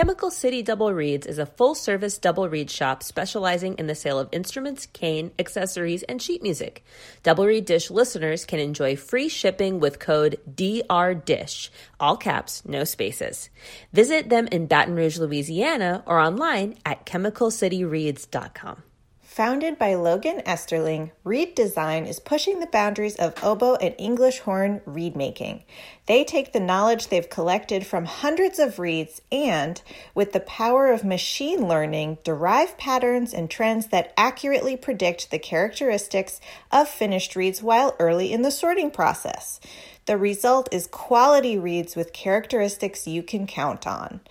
Chemical City Double Reeds is a full service double reed shop specializing in the sale of instruments, cane, accessories, and sheet music. Double Reed Dish listeners can enjoy free shipping with code DRDISH, all caps, no spaces. Visit them in Baton Rouge, Louisiana, or online at chemicalcityreeds.com. Founded by Logan Esterling, Reed Design is pushing the boundaries of oboe and English horn reed making. They take the knowledge they've collected from hundreds of reeds and, with the power of machine learning, derive patterns and trends that accurately predict the characteristics of finished reeds while early in the sorting process. The result is quality reeds with characteristics you can count on.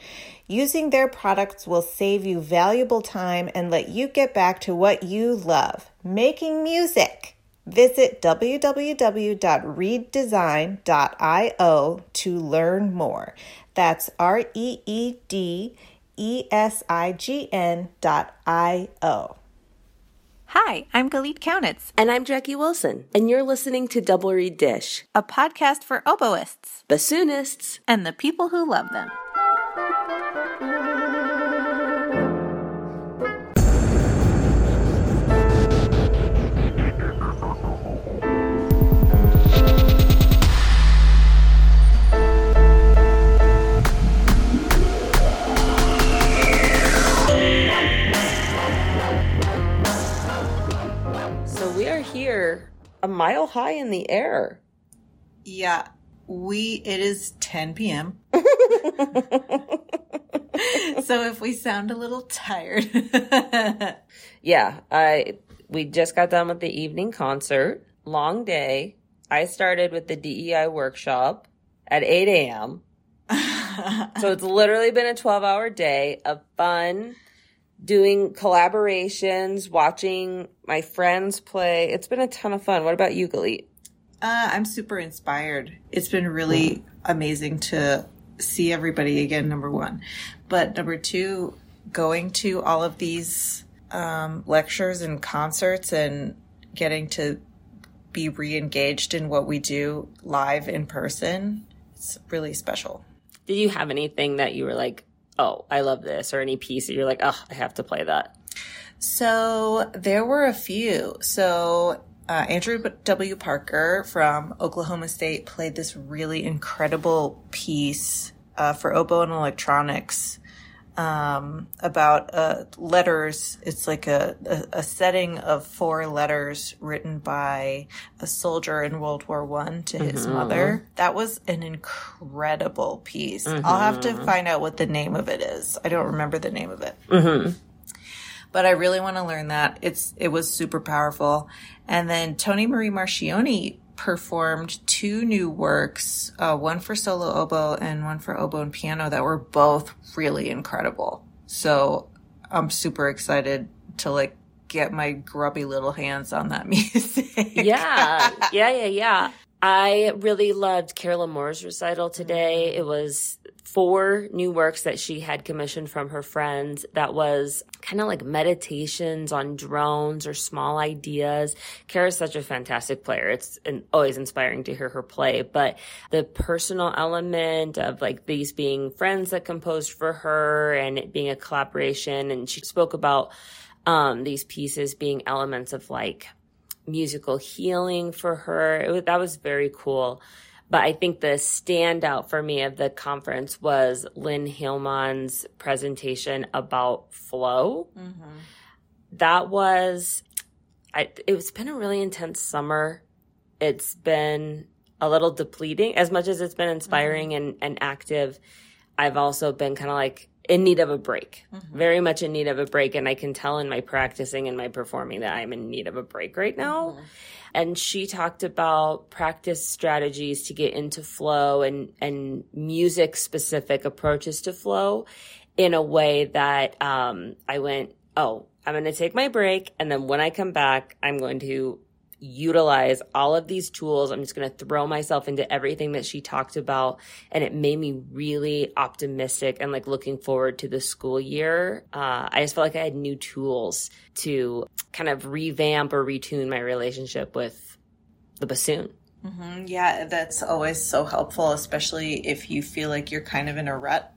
Using their products will save you valuable time and let you get back to what you love making music. Visit www.reeddesign.io to learn more. That's R E E D E S I G N dot I O. Hi, I'm Galit Kaunitz, And I'm Jackie Wilson, and you're listening to Double Reed Dish, a podcast for oboists bassoonists. and the people who love them. A mile high in the air. Yeah, we it is 10 p.m. so if we sound a little tired, Yeah, I we just got done with the evening concert. Long day. I started with the DEI workshop at 8 a.m. So it's literally been a 12 hour day of fun, doing collaborations, watching my friends play. It's been a ton of fun. What about you, Galit? uh, I'm super inspired. It's been really amazing to see everybody again. Number one, but number two, going to all of these um, lectures and concerts and getting to be re-engaged in what we do live in person. It's really special. Did you have anything that you were like, oh, I love this, or any piece that you're like, oh, I have to play that? So there were a few. So uh, Andrew W. Parker from Oklahoma State played this really incredible piece uh, for oboe and electronics um, about uh, letters. It's like a, a, a setting of four letters written by a soldier in World War One to his mother. That was an incredible piece. I'll have to find out what the name of it is. I don't remember the name of it but I really want to learn that. It's it was super powerful. And then Toni Marie Marchioni performed two new works, uh, one for solo oboe and one for oboe and piano that were both really incredible. So I'm super excited to like get my grubby little hands on that music. yeah, yeah, yeah, yeah. I really loved Kara LaMoure's recital today. It was four new works that she had commissioned from her friends that was kind of like meditations on drones or small ideas. Kara's such a fantastic player. It's an, always inspiring to hear her play, but the personal element of like these being friends that composed for her and it being a collaboration. And she spoke about um, these pieces being elements of like musical healing for her. Was, that was very cool. But I think the standout for me of the conference was Lynn Hileman's presentation about flow. Mm-hmm. That was, I, it's been a really intense summer. It's been a little depleting as much as it's been inspiring mm-hmm. and, and active. I've also been kind of like in need of a break, very much in need of a break. And I can tell in my practicing and my performing that I'm in need of a break right now. And she talked about practice strategies to get into flow and, and music specific approaches to flow in a way that um, I went, oh, I'm going to take my break. And then when I come back, I'm going to utilize all of these tools. I'm just going to throw myself into everything that she talked about. And it made me really optimistic and like looking forward to the school year. Uh, I just felt like I had new tools to kind of revamp or retune my relationship with the bassoon. Yeah, that's always so helpful, especially if you feel like you're kind of in a rut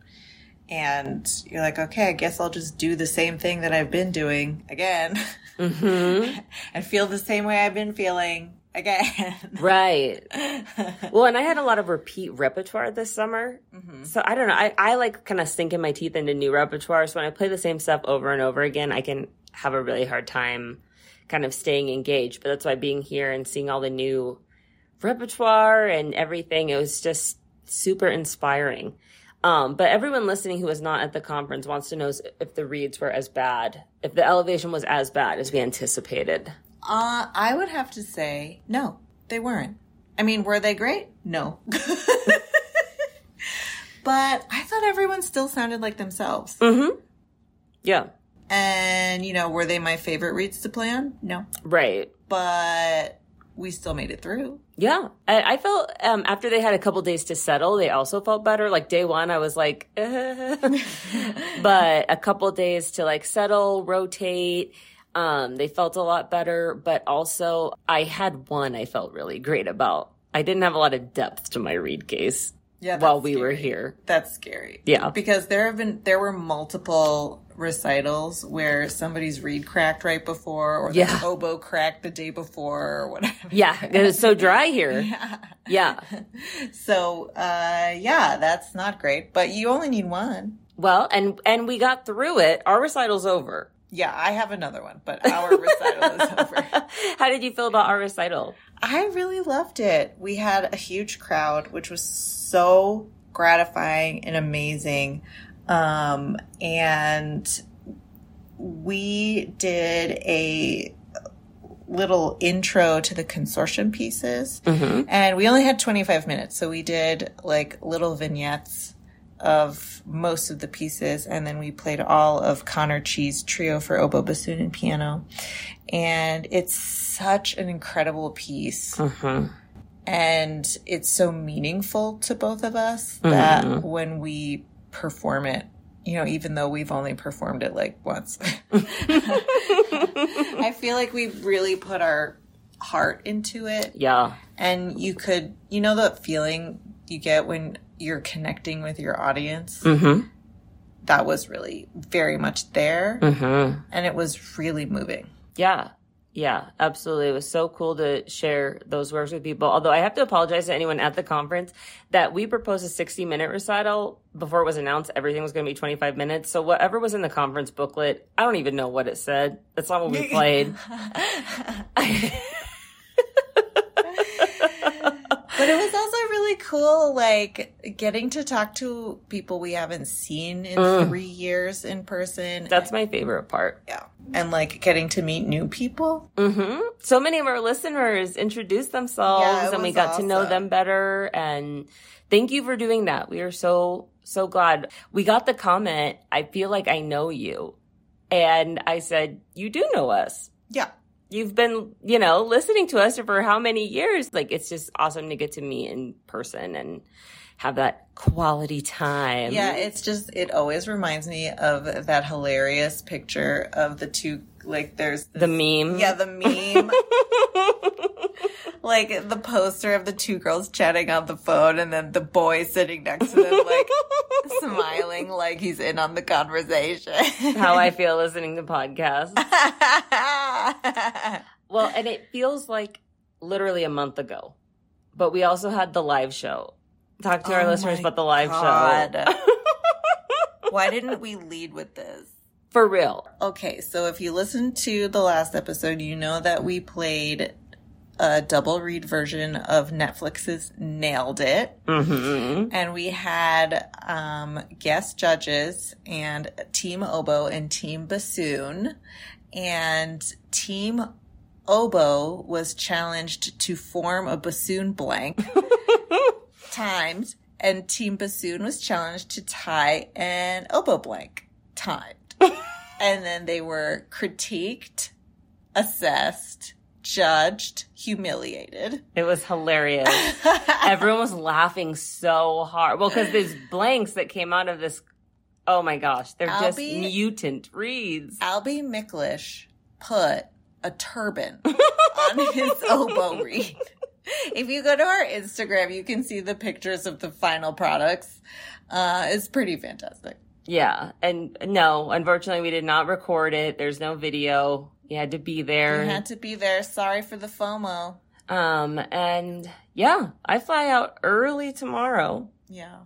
and you're like, okay, I guess I'll just do the same thing that I've been doing again Mm-hmm. and feel the same way I've been feeling again. Right. Well, and I had a lot of repeat repertoire this summer. So I don't know. I, I like kind of sinking my teeth into new repertoire. So when I play the same stuff over and over again, I can have a really hard time kind of staying engaged. But that's why being here and seeing all the new repertoire and everything, it was just super inspiring. Um, but everyone listening who was not at the conference wants to know if the reeds were as bad, if the elevation was as bad as we anticipated. Uh, I would have to say no, they weren't. I mean, were they great? No. but I thought everyone still sounded like themselves. Mm-hmm. Yeah. And, you know, were they my favorite reeds to play on? No. Right. But we still made it through. Yeah, I, I felt um, after they had a couple days to settle, they also felt better. Like day one, I was like, "Uh." but a couple days to like settle, rotate, um, they felt a lot better. But also, I had one I felt really great about. I didn't have a lot of depth to my reed case Yeah. while we were here. That's scary. Yeah. Because there have been, there were multiple recitals where somebody's reed cracked right before or the Yeah. oboe cracked the day before or whatever. Yeah, it was so dry here. Yeah. So, uh, yeah, that's not great, but you only need one. Well, and and we got through it. Our recital's over. Yeah, I have another one, but our recital is over. How did you feel about our recital? I really loved it. We had a huge crowd, which was so gratifying and amazing. Um, and we did a little intro to the consortium pieces mm-hmm. and we only had 25 minutes. So we did like little vignettes of most of the pieces and then we played all of Connor Chee's trio for oboe, bassoon, and piano. And it's such an incredible piece mm-hmm. and it's so meaningful to both of us mm-hmm. that when we perform it you know even though we've only performed it like once i feel like we really put our heart into it Yeah. and you could you know the feeling you get when you're connecting with your audience Mm-hmm. that was really very much there Mm-hmm. and it was really moving Yeah. Yeah, absolutely. It was so cool to share those works with people. Although I have to apologize to anyone at the conference that we proposed a 60 minute recital before it was announced everything was going to be 25 minutes. So whatever was in the conference booklet, I don't even know what it said. That's not what we played. But it was also really cool, like getting to talk to people we haven't seen in mm. three years in person. That's my favorite part. yeah. And like getting to meet new people. hmm So many of our listeners introduced themselves Yeah, and we got to know them better. And thank you for doing that. We are so, so glad. We got the comment, I feel like I know you. And I said, You do know us. Yeah. You've been, you know, listening to us for how many years? Like, it's just awesome to get to meet in person and have that quality time. Yeah. It's just, it always reminds me of that hilarious picture of the two, like there's The meme. Yeah, the meme. like the poster of the two girls chatting on the phone and then the boy sitting next to them, like smiling like he's in on the conversation. How I feel listening to podcasts. Well, and it feels like literally a month ago. But we also had the live show. Talk to our Oh listeners about the live God. show. Why didn't we lead with this? For real. Okay, so if you listened to the last episode, you know that we played a double reed version of Netflix's Nailed It. hmm And we had um, guest judges and Team Oboe and Team Bassoon. And Team Oboe was challenged to form a bassoon blank timed. And Team Bassoon was challenged to tie an oboe blank timed. and then they were critiqued, assessed, judged, humiliated. It was hilarious. Everyone was laughing so hard. Well, because there's blanks that came out of this. Oh my gosh. They're just mutant reeds. Albie Micklich put a turban on his oboe reed. If you go to our Instagram, you can see the pictures of the final products. Uh, it's pretty fantastic. Yeah. And no, unfortunately, we did not record it. There's no video. You had to be there. You had to be there. Sorry for the FOMO. Um, and yeah, I fly out early tomorrow Yeah.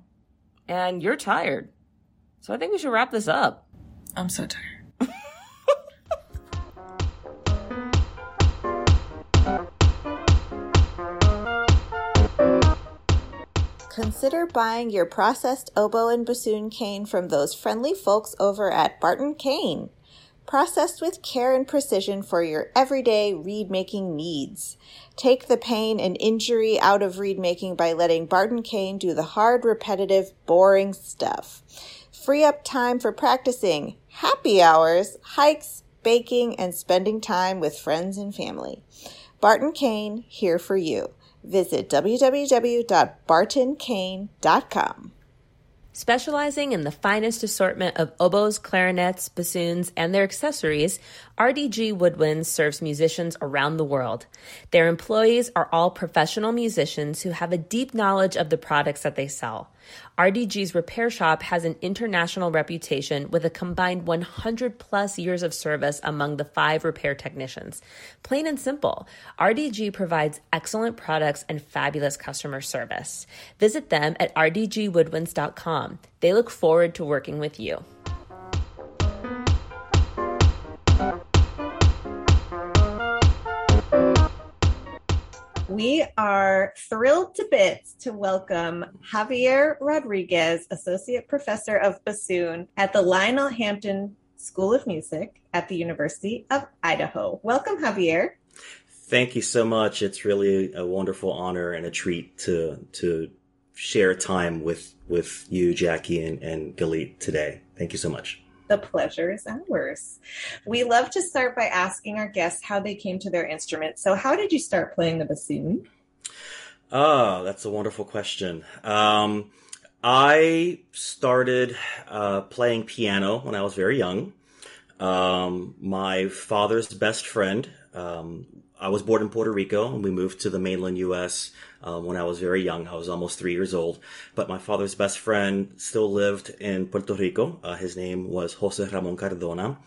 and you're tired. So I think we should wrap this up. I'm so tired. Consider buying your processed oboe and bassoon cane from those friendly folks over at Barton Cane. Processed with care and precision for your everyday reed making needs. Take the pain and injury out of reed making by letting Barton Cane do the hard, repetitive, boring stuff. Free up time for practicing, happy hours, hikes, baking, and spending time with friends and family. Barton Cane, here for you. Visit www.bartoncane.com. Specializing in the finest assortment of oboes, clarinets, bassoons, and their accessories, RDG Woodwinds serves musicians around the world. Their employees are all professional musicians who have a deep knowledge of the products that they sell. RDG's repair shop has an international reputation with a combined 100 plus years of service among the five repair technicians. Plain and simple, RDG provides excellent products and fabulous customer service. Visit them at rdgwoodwinds.com. They look forward to working with you. We are thrilled to bits to welcome Javier Rodriguez, Associate Professor of Bassoon at the Lionel Hampton School of Music at the University of Idaho. Welcome, Javier. Thank you so much. It's really a wonderful honor and a treat to to share time with with you, Jackie, and, and Galit today. Thank you so much. The pleasure is ours. We love to start by asking our guests how they came to their instrument. So, how did you start playing the bassoon? Oh, that's a wonderful question. Um, I started uh, playing piano when I was very young. Um, my father's best friend. Um, I was born in Puerto Rico, and we moved to the mainland U.S. Um, when I was very young. I was almost three years old. But my father's best friend still lived in Puerto Rico. Uh, his name was Jose Ramon Cardona.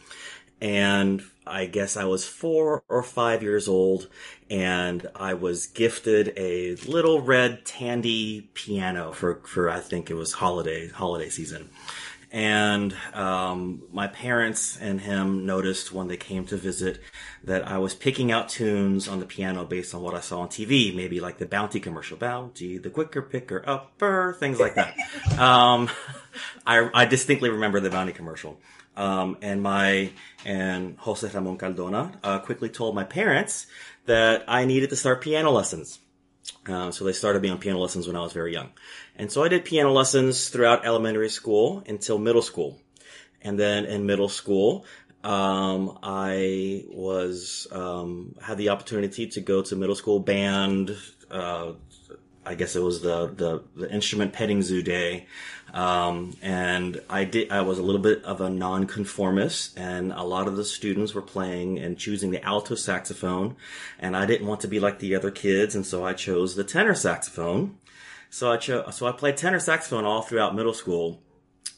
And I guess I was four or five years old, and I was gifted a little red Tandy piano for, for I think it was holiday holiday season. And um, my parents and him noticed when they came to visit that I was picking out tunes on the piano based on what I saw on TV, maybe like the Bounty commercial, Bounty, the quicker picker upper, things like that. um, I, I distinctly remember the Bounty commercial. Um, and my and Jose Ramon Cardona uh, quickly told my parents that I needed to start piano lessons. Uh, so they started me on piano lessons when I was very young. And so I did piano lessons throughout elementary school until middle school. And then in middle school, um, I was, um, had the opportunity to go to middle school band, uh, I guess it was the, the, the instrument petting zoo day. Um, and I did, I was a little bit of a nonconformist and a lot of the students were playing and choosing the alto saxophone. And I didn't want to be like the other kids. And so I chose the tenor saxophone. So I so I played tenor saxophone all throughout middle school.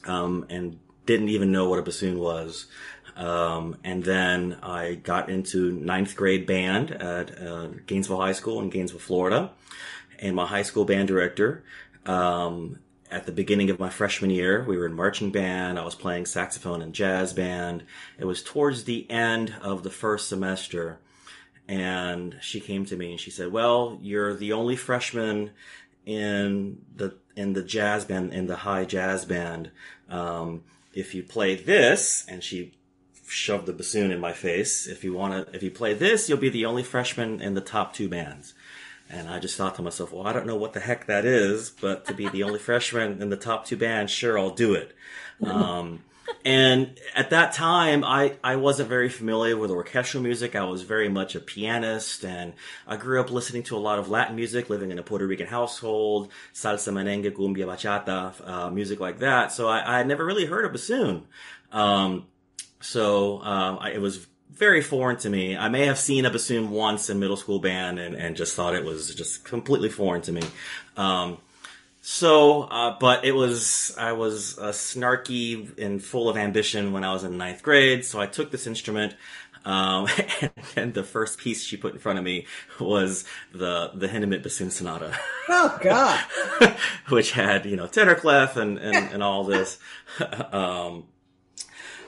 Um, and didn't even know what a bassoon was. Um, and then I got into ninth grade band at uh, Gainesville High School in Gainesville, Florida and my high school band director. Um, at the beginning of my freshman year, we were in marching band. I was playing saxophone and jazz band. It was towards the end of the first semester. And she came to me and she said, well, you're the only freshman in the, in the jazz band, in the high jazz band. Um, if you play this, and she shoved the bassoon in my face. If you want to, if you play this, you'll be the only freshman in the top two bands. And I just thought to myself, well, I don't know what the heck that is, but to be the only freshman in the top two bands, sure, I'll do it. Um, and at that time, I, I wasn't very familiar with orchestral music. I was very much a pianist and I grew up listening to a lot of Latin music, living in a Puerto Rican household, salsa, merengue, cumbia, bachata, uh, music like that. So I, had never really heard a bassoon. Um, so, um, I, it was very foreign to me. I may have seen a bassoon once in middle school band and, and just thought it was just completely foreign to me. Um, So, uh, but it was, I was uh, snarky and full of ambition when I was in ninth grade. So I took this instrument. Um, and the first piece she put in front of me was the, the Hindemith Bassoon Sonata. Oh, God. which had, you know, tenor clef and, and, and all this. um,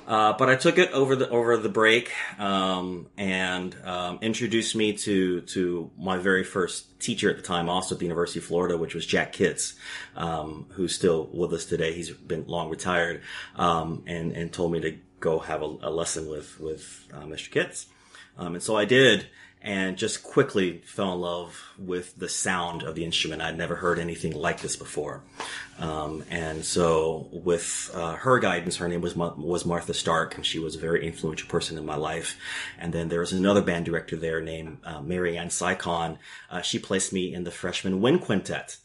uh, but I took it over the over the break um, and um, introduced me to to my very first teacher at the time, also at the University of Florida, which was Jack Kitts, um, who's still with us today. He's been long retired, um, and and told me to go have a, a lesson with with uh, Mr. Kitts, um, and so I did and just quickly fell in love with the sound of the instrument. I'd never heard anything like this before. Um, and so with uh, her guidance, her name was was Martha Stark, and she was a very influential person in my life. And then there was another band director there named uh, Mary Ann Sycon. Uh, she placed me in the freshman wind quintet.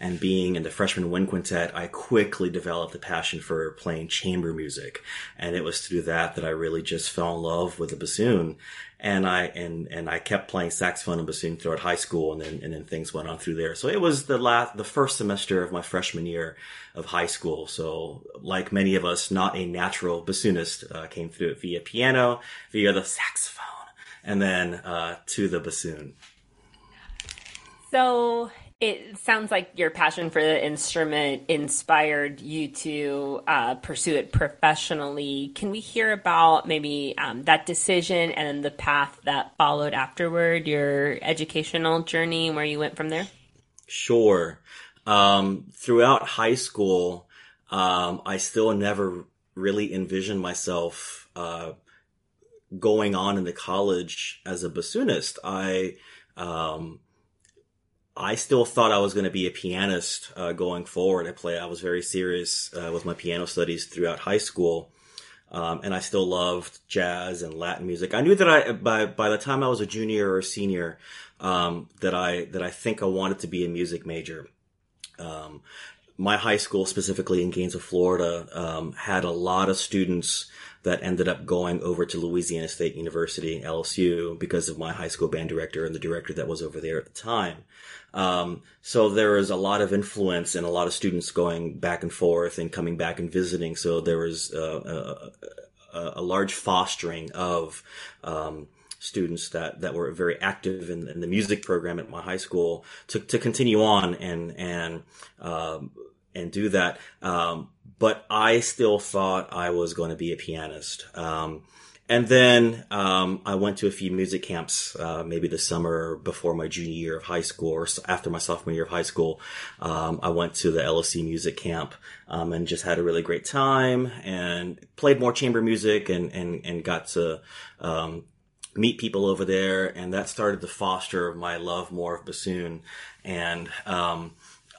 And being in the freshman wind quintet, I quickly developed a passion for playing chamber music. And it was through that that I really just fell in love with the bassoon and I and and I kept playing saxophone and bassoon throughout high school, and then and then things went on through there. So it was the last, the first semester of my freshman year of high school. So like many of us, not a natural bassoonist, uh, came through it via piano, via the saxophone, and then uh, to the bassoon. So it sounds like your passion for the instrument inspired you to uh, pursue it professionally. Can we hear about maybe um, that decision and the path that followed afterward, your educational journey, where you went from there? Sure. Um, throughout high school, um, I still never really envisioned myself uh, going on into college as a bassoonist. I um, I still thought I was going to be a pianist uh, going forward. I play. I was very serious uh, with my piano studies throughout high school, um, and I still loved jazz and Latin music. I knew that I by by the time I was a junior or senior um, that I that I think I wanted to be a music major. Um, my high school, specifically in Gainesville, Florida, um, had a lot of students that ended up going over to Louisiana State University, LSU, because of my high school band director and the director that was over there at the time. Um, so there was a lot of influence and a lot of students going back and forth and coming back and visiting. So there was uh, a, a, large fostering of um, students that, that were very active in, in, the music program at my high school to, to continue on and and um, and do that. Um, but I still thought I was going to be a pianist. Um, and then um, I went to a few music camps, uh, maybe the summer before my junior year of high school, or after my sophomore year of high school. Um, I went to the LSC music camp um, and just had a really great time and played more chamber music and and and got to um, meet people over there, and that started to foster my love more of bassoon. And um,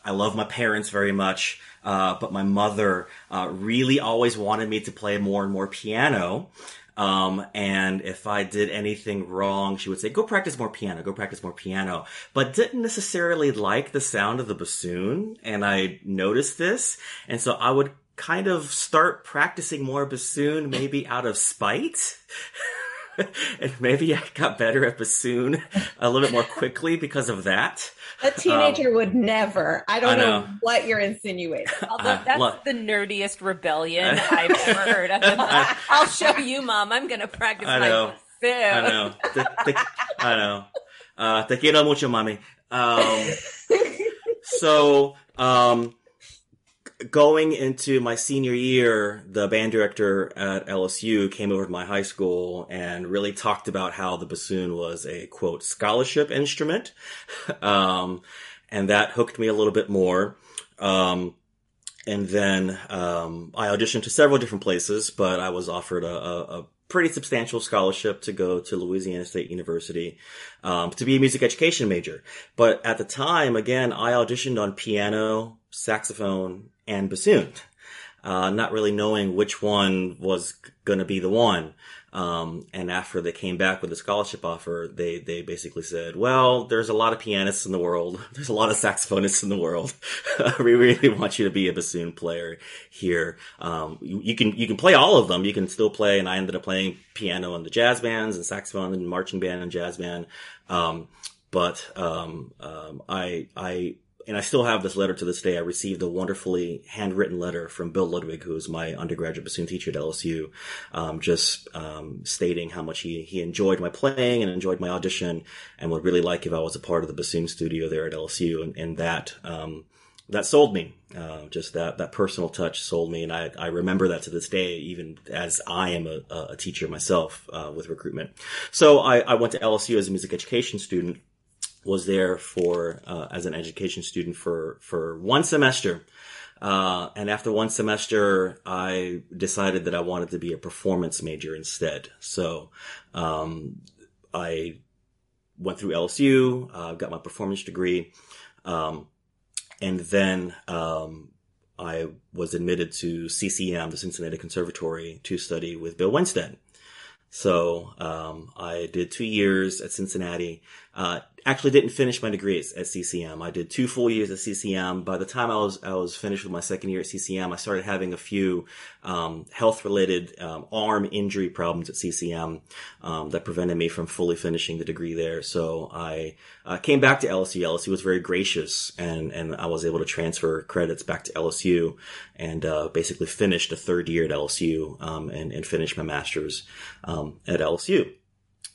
I love my parents very much, uh, but my mother uh, really always wanted me to play more and more piano. Um, and if I did anything wrong, she would say, go practice more piano, go practice more piano, but didn't necessarily like the sound of the bassoon. And I noticed this. And so I would kind of start practicing more bassoon, maybe out of spite. and maybe I got better at bassoon a little bit more quickly because of that. A teenager um, would never. I don't I know. know. what you're insinuating. Although that's look, the nerdiest rebellion I've ever heard of. I'll show you, mom. I'm going to practice I know. my I know. Te, te, I know. Uh, te quiero mucho, mami. Um, so, um, going into my senior year, the band director at LSU came over to my high school and really talked about how the bassoon was a quote scholarship instrument. um, and that hooked me a little bit more. Um, and then um, I auditioned to several different places, but I was offered a, a, a pretty substantial scholarship to go to Louisiana State University um, to be a music education major. But at the time, again, I auditioned on piano, saxophone, and bassoon, uh, not really knowing which one was going to be the one. Um, and after they came back with a scholarship offer, they, they basically said, well, there's a lot of pianists in the world. There's a lot of saxophonists in the world. we really want you to be a bassoon player here. Um, you, you, can, you can play all of them. You can still play. And I ended up playing piano in the jazz bands and saxophone and marching band and jazz band. Um, but, um, um, I, I, and I still have this letter to this day. I received a wonderfully handwritten letter from Bill Ludwig, who is my undergraduate bassoon teacher at LSU, um, just um, stating how much he he enjoyed my playing and enjoyed my audition, and would really like if I was a part of the bassoon studio there at LSU, and, and that um, that sold me. Uh, just that that personal touch sold me, and I I remember that to this day, even as I am a, a teacher myself uh, with recruitment. So I, I went to LSU as a music education student was there for uh, as an education student for for one semester. Uh, and after one semester, I decided that I wanted to be a performance major instead. So um, I went through LSU, uh, got my performance degree, um, and then um, I was admitted to CCM, the Cincinnati Conservatory, to study with Bill Winstead. So um, I did two years at Cincinnati. Uh, actually didn't finish my degrees at CCM. I did two full years at CCM. By the time I was I was finished with my second year at CCM, I started having a few um, health related um, arm injury problems at CCM um, that prevented me from fully finishing the degree there. So I uh, came back to LSU. LSU was very gracious, and and I was able to transfer credits back to LSU and uh, basically finished a third year at LSU um, and and finished my master's um, at LSU.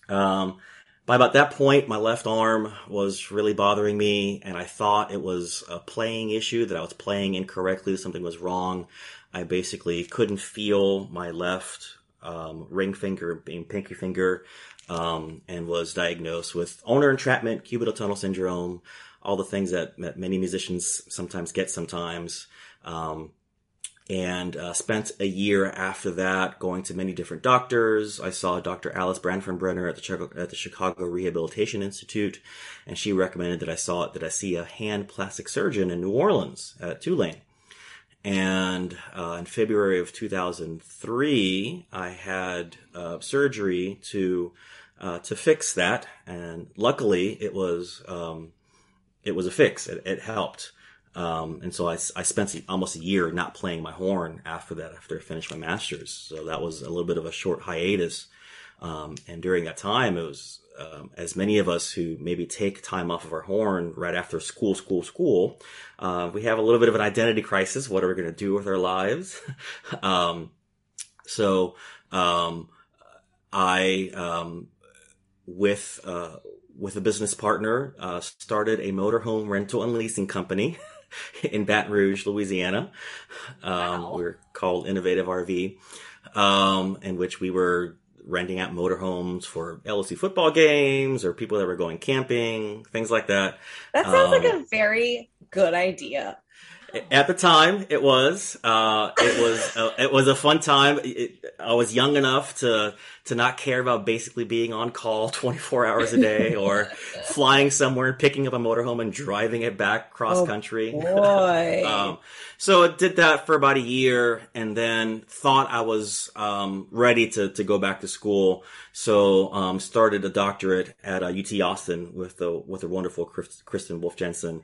Um, by about that point, my left arm was really bothering me, and I thought it was a playing issue that I was playing incorrectly. Something was wrong. I basically couldn't feel my left um, ring finger, being pinky finger, um, and was diagnosed with ulnar entrapment, cubital tunnel syndrome, all the things that, that many musicians sometimes get sometimes. Um, and uh, spent a year after that going to many different doctors. I saw Dr. Alice Brandfonbrener at the Chicago, at the Chicago Rehabilitation Institute, and she recommended that I saw that I see a hand plastic surgeon in New Orleans at Tulane. And uh, in February of 2003, I had uh, surgery to uh, to fix that, and luckily it was um, it was a fix. It, it helped. Um, and so I, I spent almost a year not playing my horn after that, after I finished my master's. So that was a little bit of a short hiatus. Um, and during that time, it was, um, as many of us who maybe take time off of our horn right after school, school, school, uh, we have a little bit of an identity crisis. What are we going to do with our lives? Um, so, um, I, um, with, uh, with a business partner, uh, started a motorhome rental and leasing company. in Baton Rouge, Louisiana. Um, wow. We are called Innovative RV, um, in which we were renting out motorhomes for LSU football games or people that were going camping, things like that. That sounds um, like a very good idea. At the time, it was. Uh, it was. Uh, it was a fun time. It, I was young enough to to not care about basically being on call 24 hours a day or flying somewhere and picking up a motorhome and driving it back cross oh, country. Boy. um, so I did that for about a year and then thought I was um, ready to to go back to school. So um, started a doctorate at uh, UT Austin with the with the wonderful Kristin Wolfe Jensen.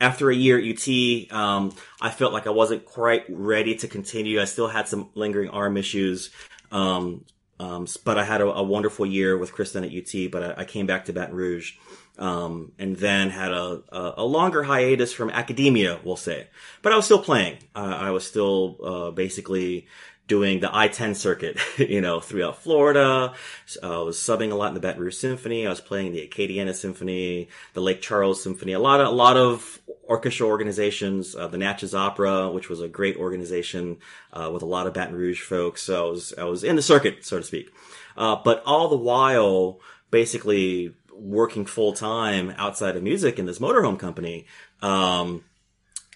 After a year at UT, um, I felt like I wasn't quite ready to continue. I still had some lingering arm issues. Um, um, but I had a, a, wonderful year with Kristin at UT, but I, I came back to Baton Rouge. Um, and then had a, a, a, longer hiatus from academia, we'll say. But I was still playing. Uh, I was still, uh, basically doing the I-10 circuit, you know, throughout Florida. I was subbing a lot in the Baton Rouge Symphony. I was playing the Acadiana Symphony, the Lake Charles Symphony, a lot of, a lot of orchestral organizations, uh, the Natchez Opera, which was a great organization, uh, with a lot of Baton Rouge folks. So I was, I was in the circuit, so to speak. Uh, but all the while, basically working full time outside of music in this motorhome company. Um,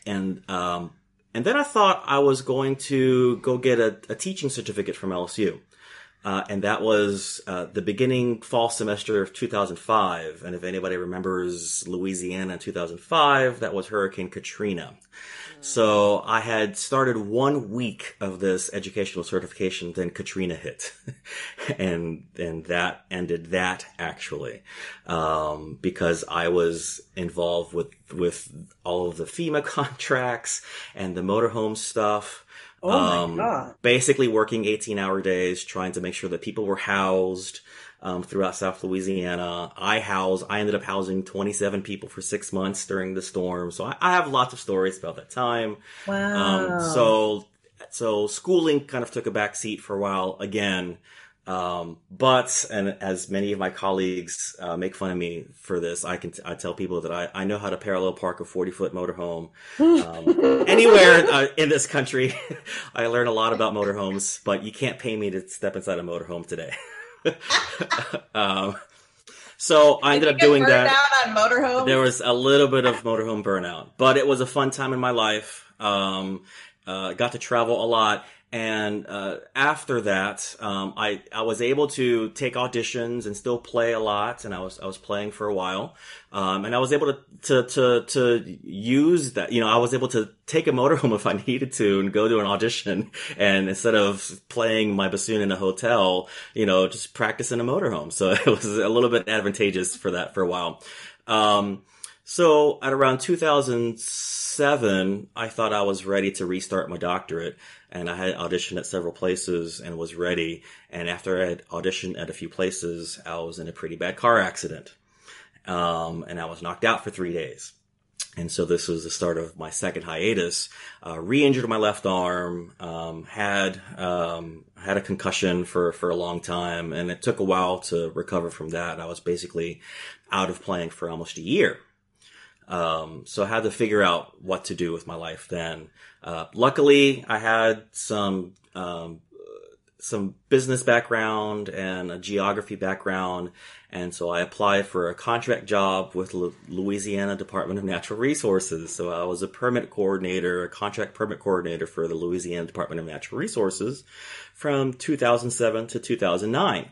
and, um, and then I thought I was going to go get a, a teaching certificate from LSU. Uh, and that was uh, the beginning fall semester of 2005. And if anybody remembers Louisiana in 2005, that was Hurricane Katrina. So I had started one week of this educational certification, then Katrina hit, and and that ended that actually, um, because I was involved with with all of the FEMA contracts and the motorhome stuff. Oh my um, god! Basically, working eighteen hour days, trying to make sure that people were housed. Um, throughout South Louisiana. I house, I ended up housing 27 people for six months during the storm. So I, I have lots of stories about that time. Wow. Um, so, so schooling kind of took a back seat for a while again. Um, but, and as many of my colleagues, uh, make fun of me for this, I can, t- I tell people that I, I know how to parallel park a 40 foot motorhome, um, anywhere uh, in this country. I learned a lot about motorhomes, but you can't pay me to step inside a motorhome today. um, so I ended up doing that. on motorhome. There was a little bit of motorhome burnout, but it was a fun time in my life. Um, uh, got to travel a lot. And, uh, after that, um, I, I was able to take auditions and still play a lot. And I was, I was playing for a while. Um, and I was able to, to, to, to use that, you know, I was able to take a motorhome if I needed to and go to an audition. And instead of playing my bassoon in a hotel, you know, just practice in a motorhome. So it was a little bit advantageous for that for a while. Um, so at around 2007, I thought I was ready to restart my doctorate and I had auditioned at several places and was ready. And after I had auditioned at a few places, I was in a pretty bad car accident. Um, and I was knocked out for three days. And so this was the start of my second hiatus. Uh, re-injured my left arm, um, had um, had a concussion for for a long time, and it took a while to recover from that. I was basically out of playing for almost a year. Um, so I had to figure out what to do with my life then. Uh, luckily, I had some um, some business background and a geography background. And so I applied for a contract job with Louisiana Department of Natural Resources. So I was a permit coordinator, a contract permit coordinator for the Louisiana Department of Natural Resources from 2007 to 2009.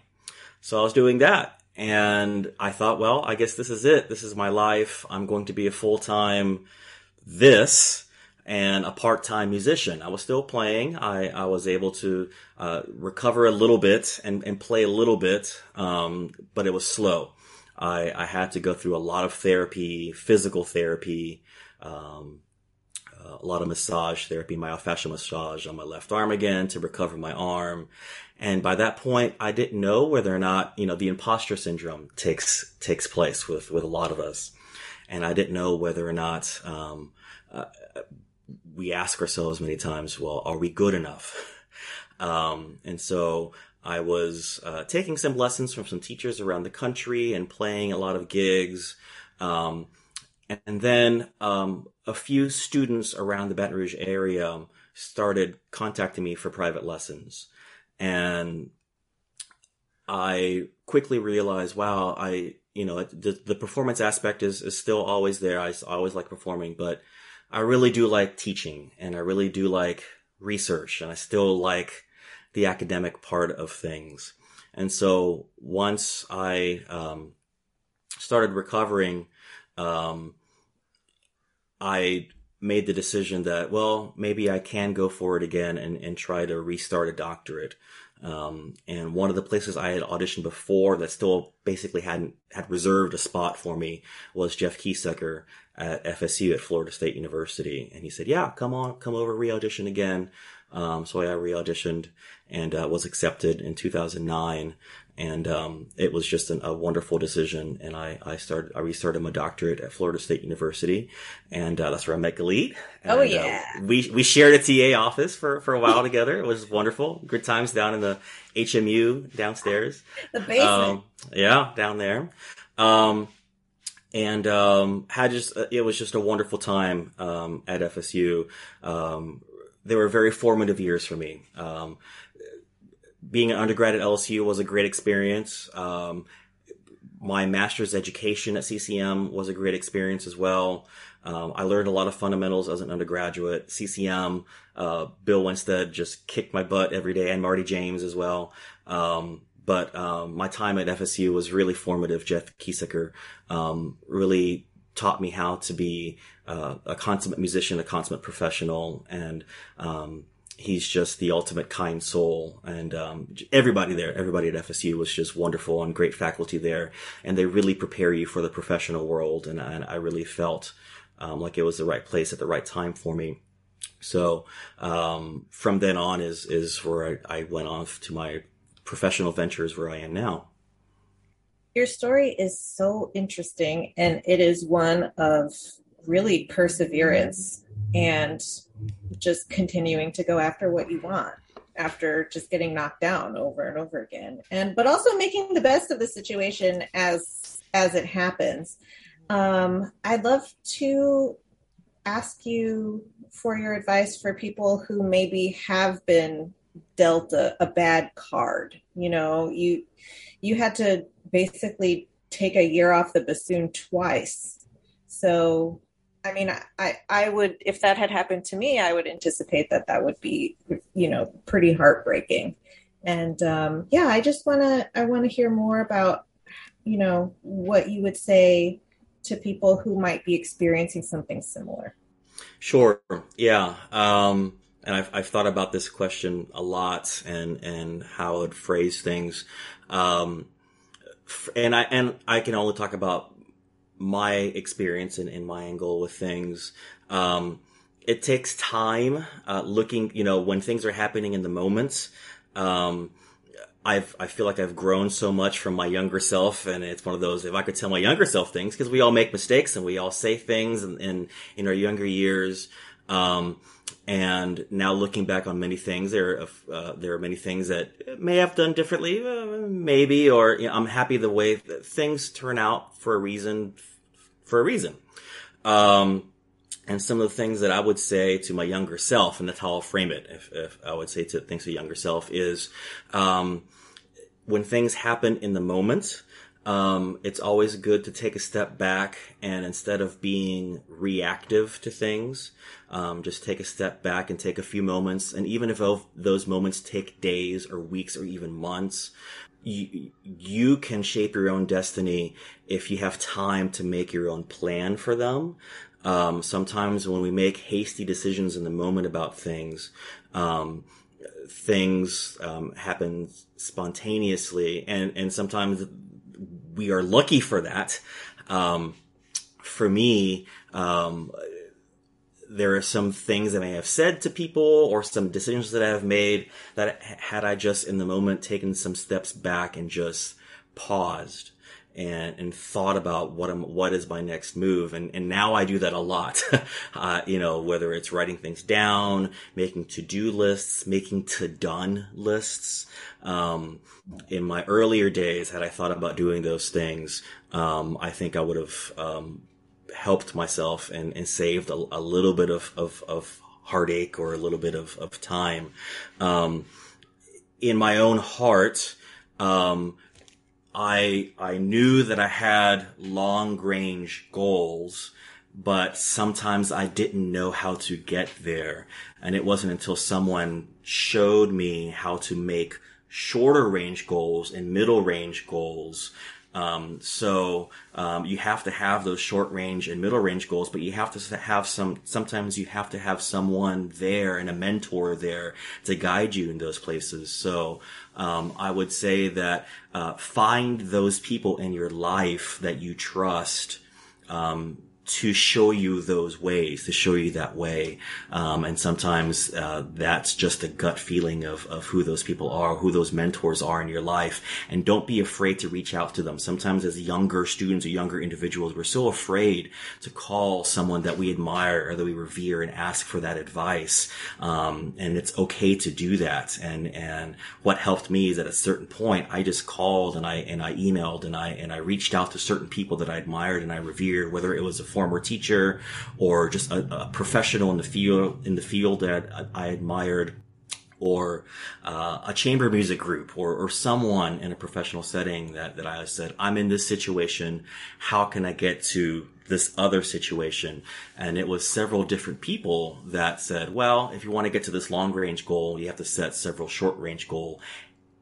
So I was doing that. And I thought, well, I guess this is it. This is my life. I'm going to be a full-time this and a part-time musician. I was still playing. I, I was able to uh, recover a little bit and, and play a little bit, um, but it was slow. I, I had to go through a lot of therapy, physical therapy, um, uh, a lot of massage therapy, myofascial massage on my left arm again to recover my arm. And by that point, I didn't know whether or not, you know, the imposter syndrome takes, takes place with, with a lot of us. And I didn't know whether or not, um, uh, we ask ourselves many times, well, are we good enough? Um, and so I was uh, taking some lessons from some teachers around the country and playing a lot of gigs. Um, and then um, a few students around the Baton Rouge area started contacting me for private lessons. And I quickly realized, wow, I, you know, the, the performance aspect is, is still always there. I always like performing, but I really do like teaching and I really do like research and I still like the academic part of things. And so once I, um, started recovering, um, I made the decision that, well, maybe I can go for it again and, and try to restart a doctorate. Um, and one of the places I had auditioned before that still basically hadn't had reserved a spot for me was Jeff Keesecker at FSU at Florida State University, and he said, "Yeah, come on, come over, re-audition again." Um, so I re-auditioned and uh, was accepted in 2009, and um, it was just an, a wonderful decision. And I, I started, I restarted my doctorate at Florida State University, and uh, that's where I met Galit. And, Oh, yeah. uh, we we shared a TA office for for a while together. It was wonderful. Good times down in the HMU downstairs. the basement. Um, yeah, down there. Um, and um, had just it was just a wonderful time um, at FSU. Um, they were very formative years for me. Being an undergrad at LSU was a great experience. Um, my master's education at CCM was a great experience as well. Um, I learned a lot of fundamentals as an undergraduate. CCM, uh, Bill Winstead just kicked my butt every day, and Marty James as well. Um, but um, my time at FSU was really formative. Jeff Keesecker um, really taught me how to be uh, a consummate musician, a consummate professional, and um, he's just the ultimate kind soul. And um, everybody there, everybody at FSU was just wonderful and great faculty there, and they really prepare you for the professional world. And, and I really felt um, like it was the right place at the right time for me. So um, from then on is is where I, I went off to my professional ventures where I am now. Your story is so interesting, and it is one of really perseverance and just continuing to go after what you want after just getting knocked down over and over again. And but also making the best of the situation as as it happens. Um, i'd love to ask you for your advice for people who maybe have been dealt a, a bad card. You know you you had to basically take a year off the bassoon twice. So I mean, I, I would, if that had happened to me, I would anticipate that that would be, you know, pretty heartbreaking. And um, yeah, I just want to, I want to hear more about, you know, what you would say to people who might be experiencing something similar. Sure. Yeah. Um, and I've, I've thought about this question a lot and, and how I would phrase things. Um, and I, and I can only talk about my experience and, and my angle with things. Um, it takes time, uh, looking, you know, when things are happening in the moment. Um, I've, I feel like I've grown so much from my younger self, and it's one of those, if I could tell my younger self things, because we all make mistakes and we all say things in, in, in our younger years. Um, and now looking back on many things, there are, uh, there are many things that may have done differently, uh, maybe, or you know, I'm happy the way things turn out for a reason, for a reason. Um, and some of the things that I would say to my younger self, and that's how I'll frame it, if, if I would say to things to younger self, is um, when things happen in the moment, um, it's always good to take a step back and instead of being reactive to things, um, just take a step back and take a few moments. And even if those moments take days or weeks or even months, you, you can shape your own destiny if you have time to make your own plan for them. Um, sometimes when we make hasty decisions in the moment about things, um, things um, happen spontaneously, and and sometimes we are lucky for that. Um, for me, um, there are some things that I have said to people or some decisions that I have made that had I just in the moment taken some steps back and just paused and, and thought about what am, what is my next move. And, and now I do that a lot. uh, you know, whether it's writing things down, making to-do lists, making to-done lists. Um, in my earlier days, had I thought about doing those things, um, I think I would have, um, helped myself and, and saved a, a little bit of, of, of, heartache or a little bit of, of time. Um, in my own heart, um, I, I knew that I had long range goals, but sometimes I didn't know how to get there. And it wasn't until someone showed me how to make shorter range goals and middle range goals um, so um, you have to have those short range and middle range goals, but you have to have some. Sometimes you have to have someone there and a mentor there to guide you in those places. So um, I would say that uh, find those people in your life that you trust. Um, to show you those ways, to show you that way. Um, and sometimes uh, that's just a gut feeling of, of who those people are, who those mentors are in your life. And don't be afraid to reach out to them. Sometimes as younger students or younger individuals, we're so afraid to call someone that we admire or that we revere and ask for that advice. Um, and it's okay to do that. And, and what helped me is at a certain point, I just called and I, and I emailed and I, and I reached out to certain people that I admired and I revered, whether it was a former teacher or just a, a professional in the field in the field that I, admired or uh, a chamber music group or, or someone in a professional setting that, that I said, I'm in this situation. How can I get to this other situation? And it was several different people that said, well, if you want to get to this long range goal, you have to set several short range goal.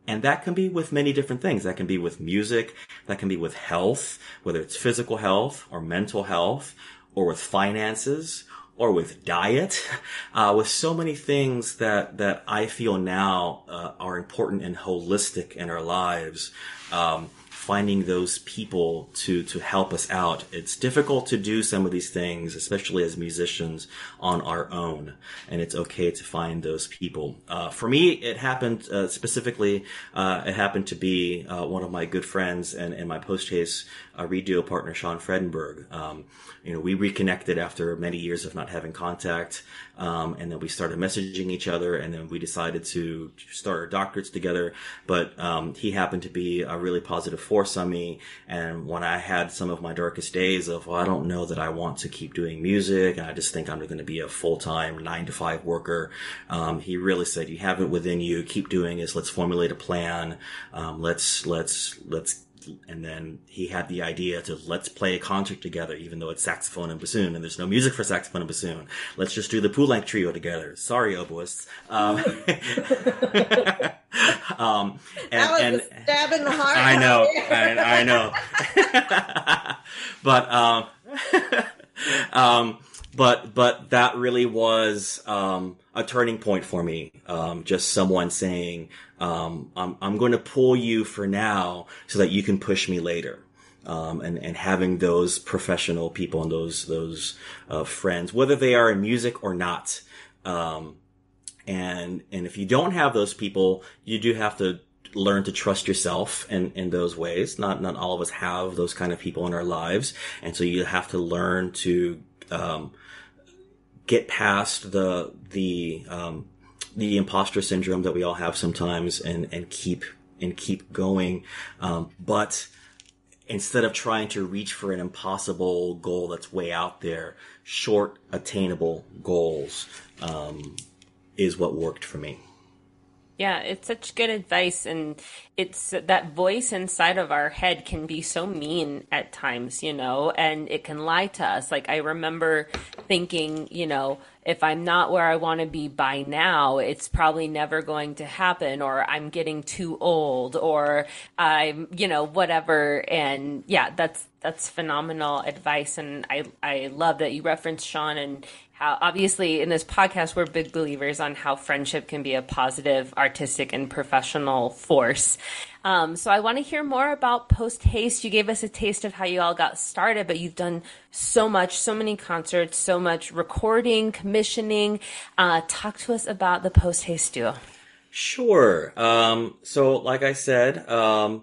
And that can be with many different things. That can be with music. That can be with health, whether it's physical health or mental health or with finances or with diet, uh, with so many things that, that I feel now uh, are important and holistic in our lives. Um, finding those people to to help us out. It's difficult to do some of these things, especially as musicians, on our own, and it's okay to find those people. Uh, for me, it happened uh, specifically. Uh, it happened to be uh, one of my good friends and, and my post haste uh, reed partner, Sean Fredenburg. Um, you know, we reconnected after many years of not having contact, um, and then we started messaging each other, and then we decided to start our doctorates together. But um, he happened to be a really positive force on me, and when I had some of my darkest days of, well, I don't know that I want to keep doing music, and I just think I'm going to be a full time nine to five worker. Um, he really said, "You have it within you. Keep doing this. Let's formulate a plan. Um, let's let's let's and then he had the idea to let's play a concert together, even though it's saxophone and bassoon, and there's no music for saxophone and bassoon. Let's just do the Poulenc trio together. Sorry, oboists. Um, um, and, that was and, a stab in the heart. I know, I, I know. but um, um, but but that really was um, a turning point for me. Um, just someone saying, um, "I'm I'm going to pull you for now, so that you can push me later." Um, and and having those professional people and those those uh, friends, whether they are in music or not. Um, and and if you don't have those people, you do have to learn to trust yourself in, in those ways. Not, not all of us have those kind of people in our lives. And so you have to learn to, um, get past the, the, um, the imposter syndrome that we all have sometimes and, and keep, and keep going. Um, but instead of trying to reach for an impossible goal that's way out there, short, attainable goals, um, is what worked for me. Yeah, it's such good advice. And it's that voice inside of our head can be so mean at times, you know, and it can lie to us. Like, I remember thinking, you know, if I'm not where I want to be by now, it's probably never going to happen, or I'm getting too old, or I'm, you know, whatever. And yeah, that's, that's phenomenal advice. And I, I love that you referenced Sean and how obviously in this podcast we're big believers on how friendship can be a positive artistic and professional force. Um, so i want to hear more about post haste you gave us a taste of how you all got started but you've done so much so many concerts so much recording commissioning. Uh, talk to us about the post haste duo. Sure. Um, so like i said um,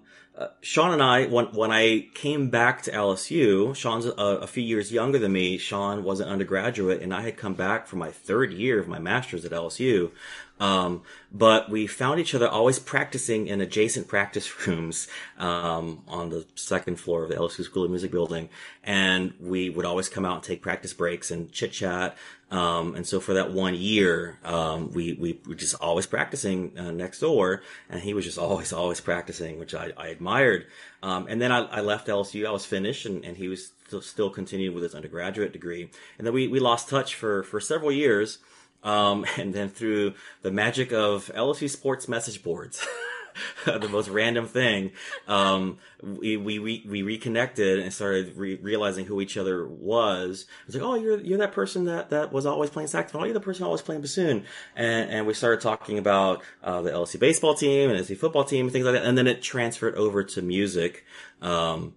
Sean and I, when when I came back to LSU, Sean's a, a, few years younger than me. Sean was an undergraduate, and I had come back for my third year of my master's at LSU. Um, but we found each other always practicing in adjacent practice rooms um, on the second floor of the LSU School of Music building, and we would always come out and take practice breaks and chit chat. Um, and so for that one year, um, we, we were just always practicing uh, next door, and he was just always, always practicing, which I, I admired. Um, and then I, I, left LSU, I was finished, and, and he was still, still continuing with his undergraduate degree. And then we, we lost touch for, for several years. Um, and then through the magic of LSU sports message boards, the most random thing, um, we, we, we, reconnected and started re- realizing who each other was. It's like, oh, you're, you're that person that, that was always playing saxophone. Oh, you're the person always playing bassoon. And, and we started talking about, uh, the LSU baseball team and LSU football team and things like that. And then it transferred over to music, um,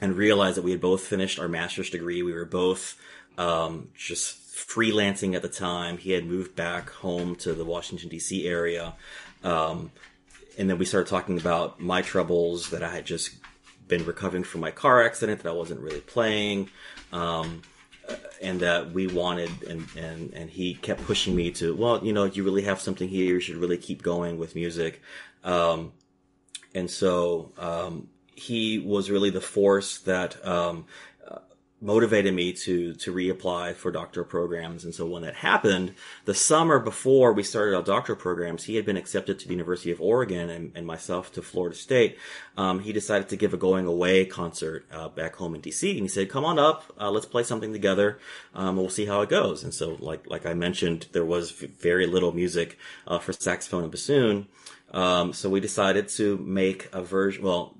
and realized that we had both finished our master's degree. We were both, um, just freelancing at the time. He had moved back home to the Washington D.C. area, um, and then we started talking about my troubles that I had just been recovering from my car accident that I wasn't really playing, um, and that we wanted, and, and and he kept pushing me to, well, you know, you really have something here. You should really keep going with music, um, and so um, he was really the force that um, motivated me to to reapply for doctoral programs. And so when that happened, the summer before we started our doctoral programs, he had been accepted to the University of Oregon and, and myself to Florida State. Um, he decided to give a going away concert uh, back home in DC, and he said, "Come on up, uh, let's play something together. Um, we'll see how it goes." And so, like like I mentioned, there was very little music uh, for saxophone and bassoon. Um, so we decided to make a version. Well,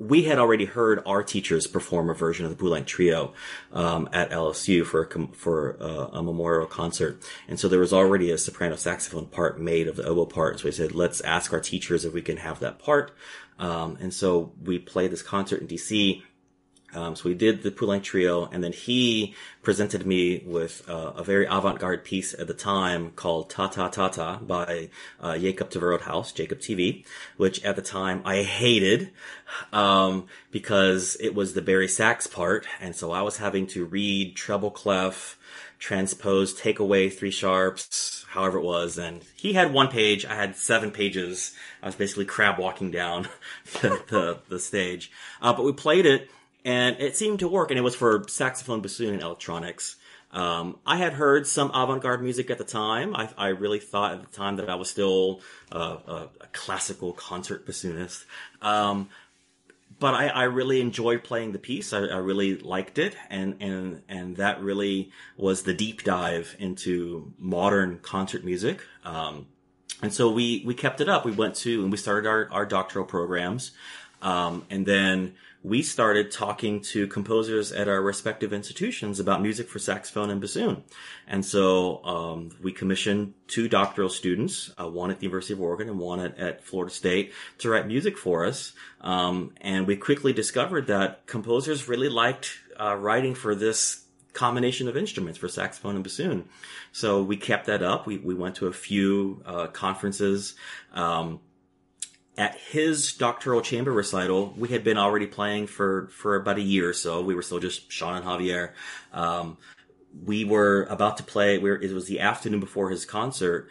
we had already heard our teachers perform a version of the Poulenc Trio um, at LSU for a, for uh, a memorial concert, and so there was already a soprano saxophone part made of the oboe part. So we said, let's ask our teachers if we can have that part. Um, and so we played this concert in DC um, so we did the Poulenc Trio, and then he presented me with uh, a very avant-garde piece at the time called Ta Ta Ta Ta by uh, Jacob House, Jacob TV, which at the time I hated um, because it was the bari sax part, and so I was having to read treble clef, transpose, take away three sharps, however it was, and he had one page, I had seven pages. I was basically crab walking down the, the, the stage, uh, but we played it and it seemed to work. And it was for saxophone, bassoon, and electronics. Um, I had heard some avant-garde music at the time. I, I really thought at the time that I was still uh, a, a, classical concert bassoonist. Um, but I, I, really enjoyed playing the piece. I, I, really liked it, and and and that really was the deep dive into modern concert music. Um, and so we we kept it up. We went to and we started our our doctoral programs, um, and then we started talking to composers at our respective institutions about music for saxophone and bassoon. And so um, we commissioned two doctoral students, uh, one at the University of Oregon and one at, at Florida State, to write music for us. Um, and we quickly discovered that composers really liked uh, writing for this combination of instruments for saxophone and bassoon. So we kept that up. We, we went to a few uh, conferences. Um, at his doctoral chamber recital, we had been already playing for, for about a year or so. We were still just Sean and Javier. Um, we were about to play, we were, it was the afternoon before his concert,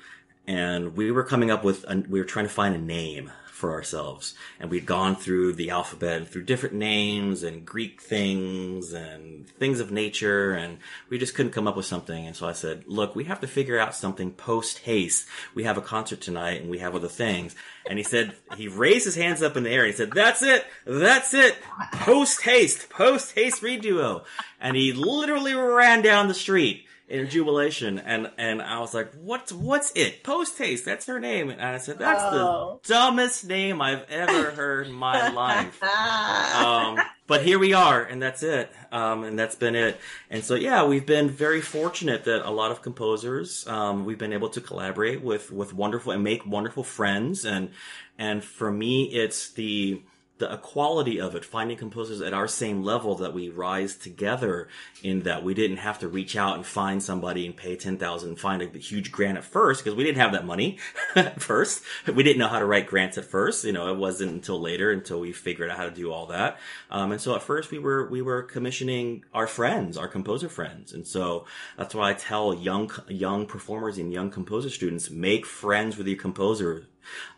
and we were coming up with, a, we were trying to find a name for ourselves. And we'd gone through the alphabet and through different names and Greek things and things of nature. And we just couldn't come up with something. And so I said, look, we have to figure out something post haste. We have a concert tonight and we have other things. And he said, he raised his hands up in the air and he said, that's it. That's it. Post haste, post haste reed duo. And he literally ran down the street in jubilation, and and I was like, "What's what's it? Post haste. That's her name." And I said, "That's oh. the dumbest name I've ever heard in my life." um, but here we are, and that's it. Um, and that's been it. And so, yeah, we've been very fortunate that a lot of composers um, we've been able to collaborate with with wonderful and make wonderful friends. And and for me, it's the the equality of it, finding composers at our same level that we rise together in that we didn't have to reach out and find somebody and pay 10,000 and find a huge grant at first because we didn't have that money at first. We didn't know how to write grants at first. You know, it wasn't until later until we figured out how to do all that. Um, and so at first we were, we were commissioning our friends, our composer friends. And so that's why I tell young, young performers and young composer students, make friends with your composer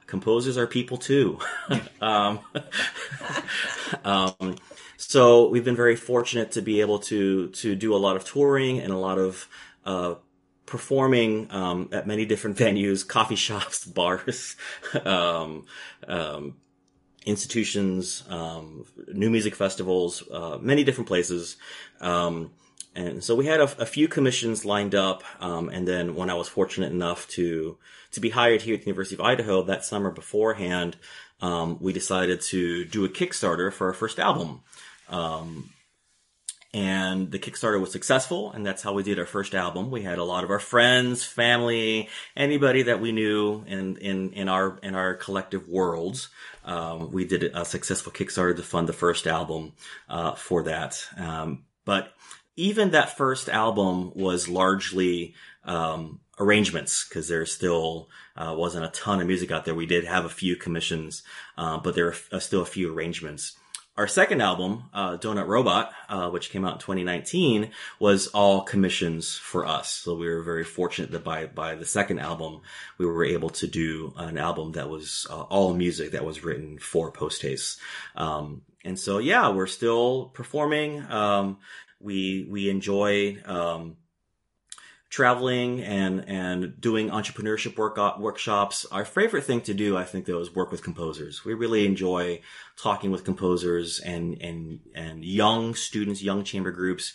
composers are people too. um, um, so we've been very fortunate to be able to to do a lot of touring and a lot of uh, performing um, at many different venues, coffee shops, bars, um, um, institutions, um, new music festivals, uh, many different places. Um, and so we had a, a few commissions lined up. Um, and then when I was fortunate enough to, to be hired here at the University of Idaho that summer beforehand, um, we decided to do a Kickstarter for our first album. Um, and the Kickstarter was successful, and that's how we did our first album. We had a lot of our friends, family, anybody that we knew in in in our in our collective worlds. Um, we did a successful Kickstarter to fund the first album uh, for that. Um, but even that first album was largely um, arrangements because there still uh, wasn't a ton of music out there. We did have a few commissions, uh, but there are still a few arrangements. Our second album, uh, Donut Robot, uh, which came out in 2019, was all commissions for us. So we were very fortunate that by by the second album, we were able to do an album that was uh, all music that was written for Post Haste. Um, and so, yeah, we're still performing. Um, we we enjoy um, traveling and and doing entrepreneurship work uh, workshops. Our favorite thing to do, I think, though, is work with composers. We really enjoy talking with composers and and and young students, young chamber groups.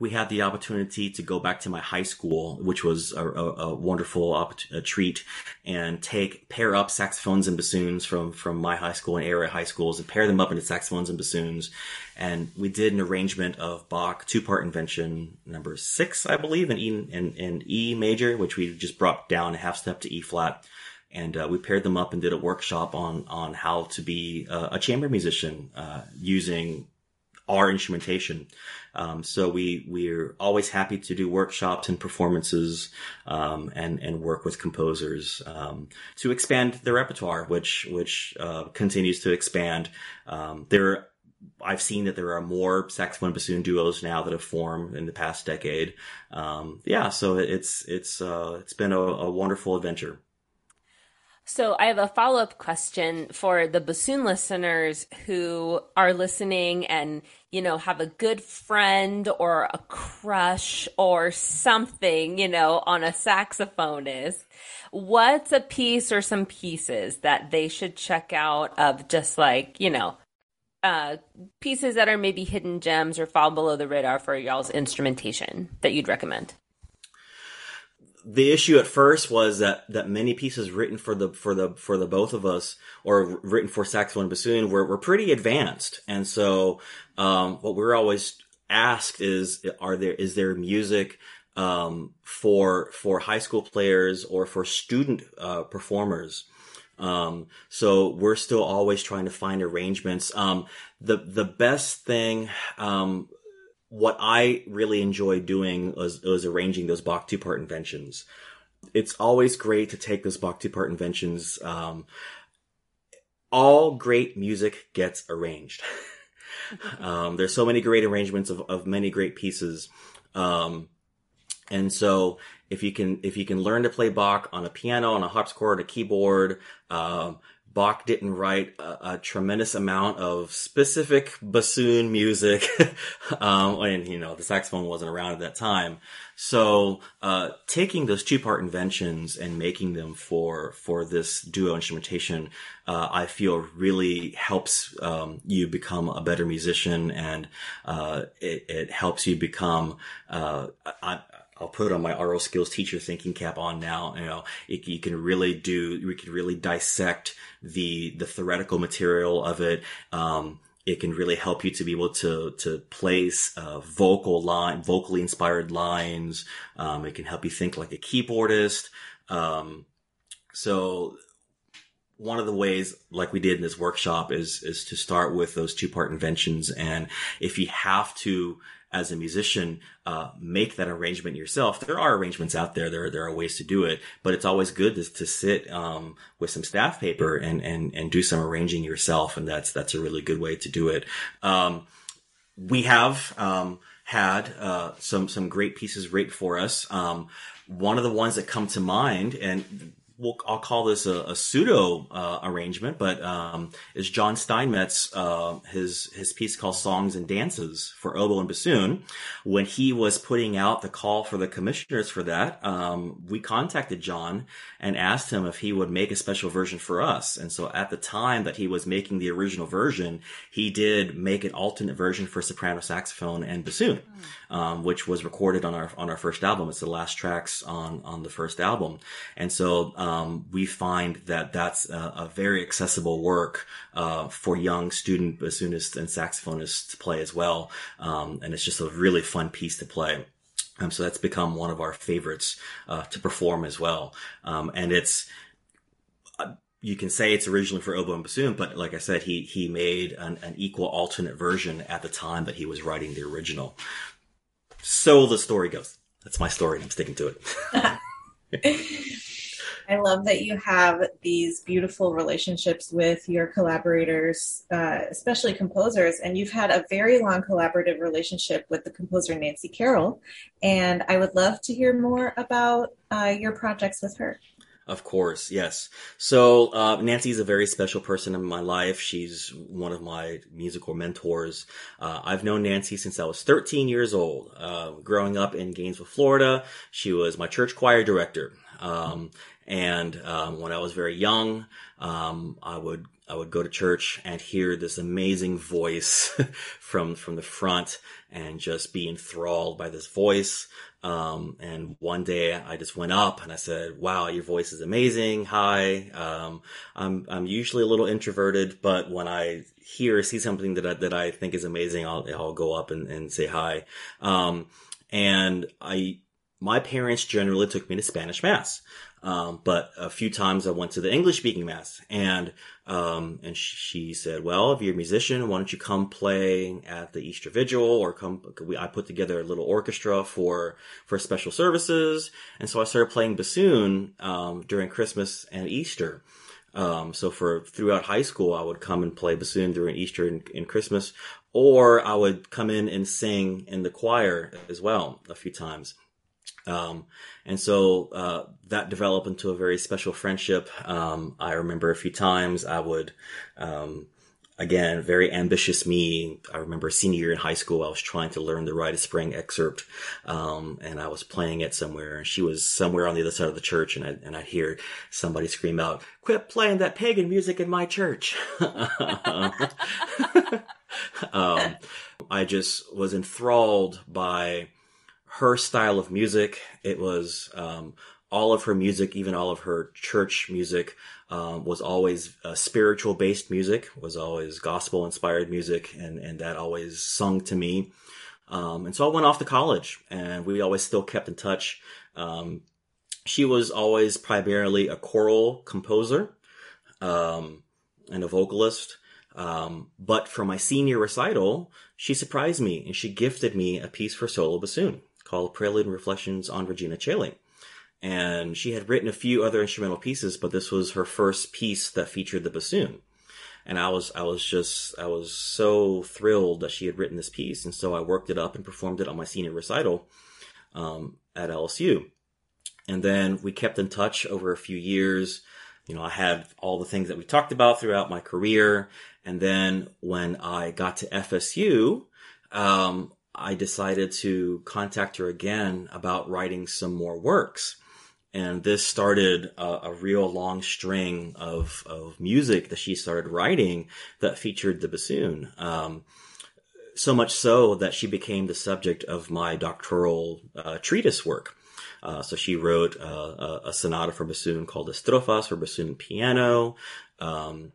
We had the opportunity to go back to my high school, which was a, a, a wonderful op- a treat, and take pair up saxophones and bassoons from from my high school and area high schools and pair them up into saxophones and bassoons. And we did an arrangement of Bach two part invention number six, I believe, in E in, in E major, which we just brought down a half step to E flat. And uh, we paired them up and did a workshop on on how to be a chamber musician uh, using our instrumentation. Um, so we we're always happy to do workshops and performances um, and and work with composers um, to expand their repertoire, which which uh, continues to expand. Um, there, I've seen that there are more saxophone bassoon duos now that have formed in the past decade. Um, yeah, so it's it's uh, it's been a, a wonderful adventure. So I have a follow up question for the bassoon listeners who are listening and, you know, have a good friend or a crush or something, you know, on a saxophonist. What's a piece or some pieces that they should check out of just like, you know, uh, pieces that are maybe hidden gems or fall below the radar for y'all's instrumentation that you'd recommend? The issue at first was that that many pieces written for the for the for the both of us or written for saxophone and bassoon were, were pretty advanced. And so um, what we're always asked is are there is there music um, for for high school players or for student uh, performers? Um, so we're still always trying to find arrangements. Um, the the best thing um, what I really enjoy doing was, was arranging those Bach two part inventions. It's always great to take those Bach two part inventions. Um, all great music gets arranged. um, there's so many great arrangements of, of many great pieces. Um, and so if you can, if you can learn to play Bach on a piano, on a harpsichord, a keyboard, um, Bach didn't write a, a, tremendous amount of specific bassoon music, um, and you know the saxophone wasn't around at that time. So uh, taking those two-part inventions and making them for for this duo instrumentation, uh, I feel really helps um, you become a better musician, and uh, it, it, helps you become. Uh, I, I'll put on my aural skills teacher thinking cap on now. You know, it, you can really do, we can really dissect the, the theoretical material of it. Um, it can really help you to be able to to place uh, vocal line, vocally inspired lines. Um, it can help you think like a keyboardist. Um, so one of the ways, like we did in this workshop, is is to start with those two part inventions, and if you have to as a musician, uh, make that arrangement yourself. There are arrangements out there. There, there are ways to do it, but it's always good to, to sit, um, with some staff paper and, and, and do some arranging yourself. And that's, that's a really good way to do it. Um, we have, um, had, uh, some, some great pieces written for us. Um, one of the ones that come to mind, and we'll, I'll call this a, a pseudo uh, arrangement, but um, is John Steinmetz uh, his his piece called "Songs and Dances" for oboe and bassoon. When he was putting out the call for the commissioners for that, um, we contacted John and asked him if he would make a special version for us. And so at the time that he was making the original version, he did make an alternate version for soprano saxophone and bassoon, mm. um, which was recorded on our on our first album. It's the last tracks on on the first album, and so. Um, we find that that's a, a very accessible work uh, for young student bassoonists and saxophonists to play as well. Um, and it's just a really fun piece to play. Um, so that's become one of our favorites uh, to perform as well. Um, and it's uh, you can say it's originally for oboe and bassoon, but like I said, he he made an, an equal alternate version at the time that he was writing the original. So the story goes. That's my story, and I'm sticking to it. I love that you have these beautiful relationships with your collaborators, uh, especially composers, and you've had a very long collaborative relationship with the composer Nancy Carroll. And I would love to hear more about uh, your projects with her. Of course, yes. So uh, is a very special person in my life. She's one of my musical mentors. Uh, I've known Nancy since I was 13 years old. Uh, growing up in Gainesville, Florida, she was my church choir director. Um, and um, when I was very young, um, I would I would go to church and hear this amazing voice from from the front and just be enthralled by this voice. Um, and one day I just went up and I said, wow, your voice is amazing. Hi. Um, I'm, I'm usually a little introverted, but when I hear or see something that I, that I think is amazing, I'll, I'll go up and, and say hi. Um, and I, my parents generally took me to Spanish mass. Um, but a few times I went to the English speaking mass and, um, and she said, well, if you're a musician, why don't you come play at the Easter Vigil or come, we, I put together a little orchestra for, for special services. And so I started playing bassoon, um, during Christmas and Easter. Um, so for throughout high school, I would come and play bassoon during Easter and, and, Christmas, or I would come in and sing in the choir as well a few times. Um, and so uh, that developed into a very special friendship. Um, I remember a few times I would, um, again, very ambitious me. I remember senior year in high school, I was trying to learn the Rite of Spring excerpt, um, and I was playing it somewhere, and she was somewhere on the other side of the church, and I and I'd hear somebody scream out, "Quit playing that pagan music in my church!" um, I just was enthralled by her style of music. It was um, all of her music, even all of her church music, um, was always uh, spiritual based music, was always gospel inspired music, and and that always sung to me. Um, and so I went off to college, and we always still kept in touch. Um, she was always primarily a choral composer um, and a vocalist. Um, but for my senior recital, she surprised me and she gifted me a piece for solo bassoon called Prelude and Reflections on Regina Coeli. And she had written a few other instrumental pieces, but this was her first piece that featured the bassoon. And I was, I was just, I was so thrilled that she had written this piece. And so I worked it up and performed it on my senior recital, um, at LSU. And then we kept in touch over a few years. You know, I had all the things that we talked about throughout my career. And then when I got to FSU, um, I decided to contact her again about writing some more works. And this started a, a, real long string of, of music that she started writing that featured the bassoon. Um, so much so that she became the subject of my doctoral uh, treatise work. Uh, so she wrote uh, a, sonata for bassoon called Estrofas for bassoon and piano. Um,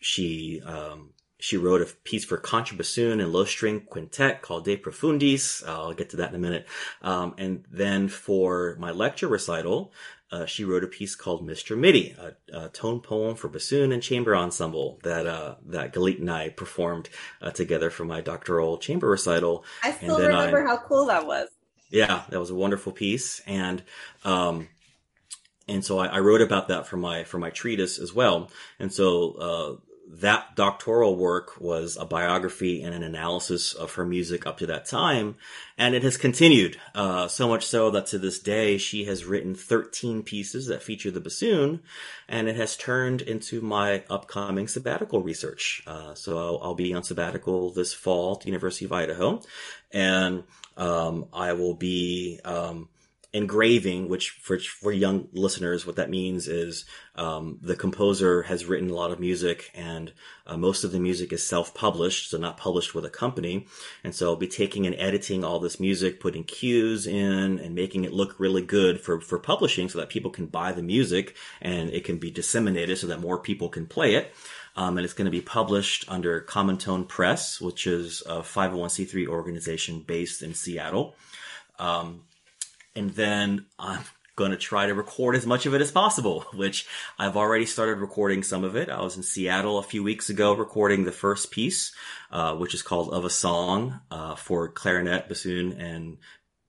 she um, she wrote a piece for contrabassoon and low string quintet called De Profundis. I'll get to that in a minute. Um, and then for my lecture recital, uh, she wrote a piece called Mr. MIDI, a, a, tone poem for bassoon and chamber ensemble that uh, that Galit and I performed uh, together for my doctoral chamber recital. I still remember I, how cool that was. Yeah, that was a wonderful piece, and um, and so I, I, wrote about that for my for my treatise as well. And so uh, that doctoral work was a biography and an analysis of her music up to that time. And it has continued, uh, so much so that to this day, she has written 13 pieces that feature the bassoon, and it has turned into my upcoming sabbatical research. Uh, so I'll, I'll, be on sabbatical this fall at the University of Idaho, and um, I will be um, engraving, which for for young listeners, what that means is um, the composer has written a lot of music, and uh, most of the music is self-published, so not published with a company. And so I'll be taking and editing all this music, putting cues in, and making it look really good for for publishing, so that people can buy the music and it can be disseminated, so that more people can play it. Um, and it's going to be published under Common Tone Press, which is a 501c3 organization based in Seattle. Um, and then I'm going to try to record as much of it as possible, which I've already started recording some of it. I was in Seattle a few weeks ago recording the first piece, uh, which is called Of a Song, uh, for clarinet, bassoon, and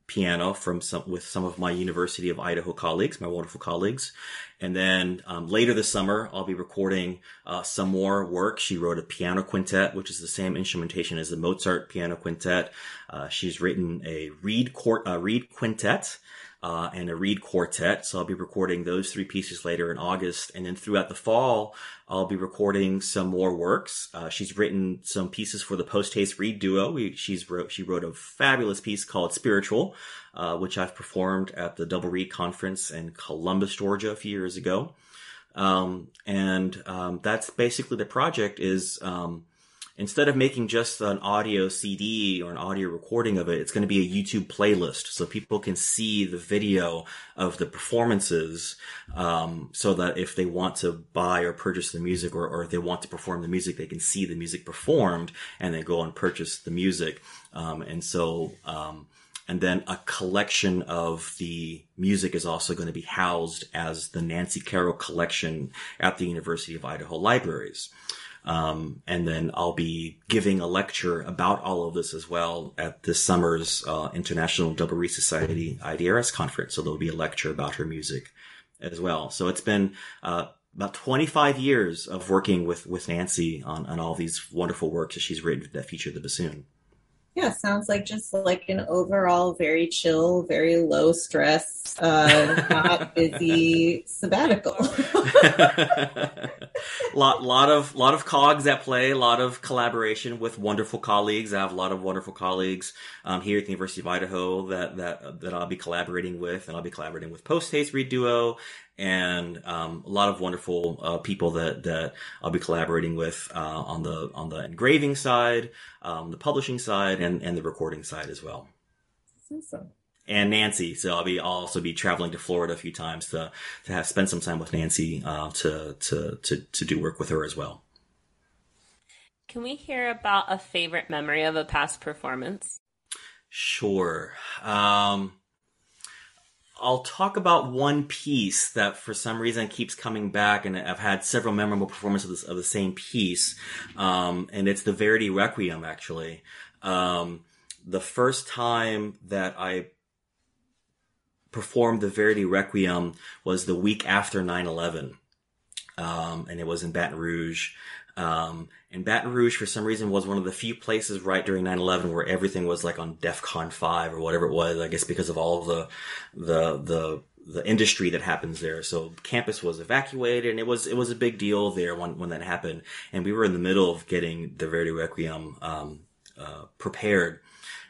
piano from some with some of my University of Idaho colleagues, my wonderful colleagues. And then um, later this summer, I'll be recording uh, some more work. She wrote a piano quintet, which is the same instrumentation as the Mozart piano quintet. Uh, she's written a reed court, uh, reed quintet. Uh, and a reed quartet. So I'll be recording those three pieces later in August. And then throughout the fall, I'll be recording some more works. Uh, she's written some pieces for the Post Haste Reed duo. We, she's wrote, she wrote a fabulous piece called Spiritual, uh, which I've performed at the Double Reed Conference in Columbus, Georgia a few years ago. Um, and, um, that's basically the project is, um, instead of making just an audio CD or an audio recording of it, it's going to be a YouTube playlist so people can see the video of the performances. Um, so that if they want to buy or purchase the music or, or if they want to perform the music, they can see the music performed and then go and purchase the music. Um, and so, um, and then a collection of the music is also going to be housed as the Nancy Carroll collection at the University of Idaho Libraries. Um, and then I'll be giving a lecture about all of this as well at this summer's uh, International Double Reed Society IDRS conference. So there'll be a lecture about her music as well. So it's been uh, about 25 years of working with with Nancy on, on all these wonderful works that she's written that feature the bassoon. Yeah, sounds like just like an overall very chill, very low stress, uh, not busy sabbatical. lot, lot of, lot of cogs at play. A lot of collaboration with wonderful colleagues. I have a lot of wonderful colleagues um, here at the University of Idaho that that that I'll be collaborating with, and I'll be collaborating with Post Haste Reed Duo and um, a lot of wonderful uh, people that that I'll be collaborating with uh, on the on the engraving side, um, the publishing side, and and the recording side as well. Awesome. And Nancy, so I'll be I'll also be traveling to Florida a few times to to have spend some time with Nancy uh, to to to to do work with her as well. Can we hear about a favorite memory of a past performance? Sure. Um, I'll talk about one piece that for some reason keeps coming back, and I've had several memorable performances of, this, of the same piece, um, and it's the Verdi Requiem. Actually, um, the first time that I performed the Verdi Requiem was the week after 9/11, um, and it was in Baton Rouge. Um, and Baton Rouge, for some reason, was one of the few places right during 9-11 where everything was like on DEFCON 5 or whatever it was, I guess because of all of the, the, the, the industry that happens there. So campus was evacuated and it was, it was a big deal there when, when that happened. And we were in the middle of getting the Verdi Requiem, um, uh, prepared.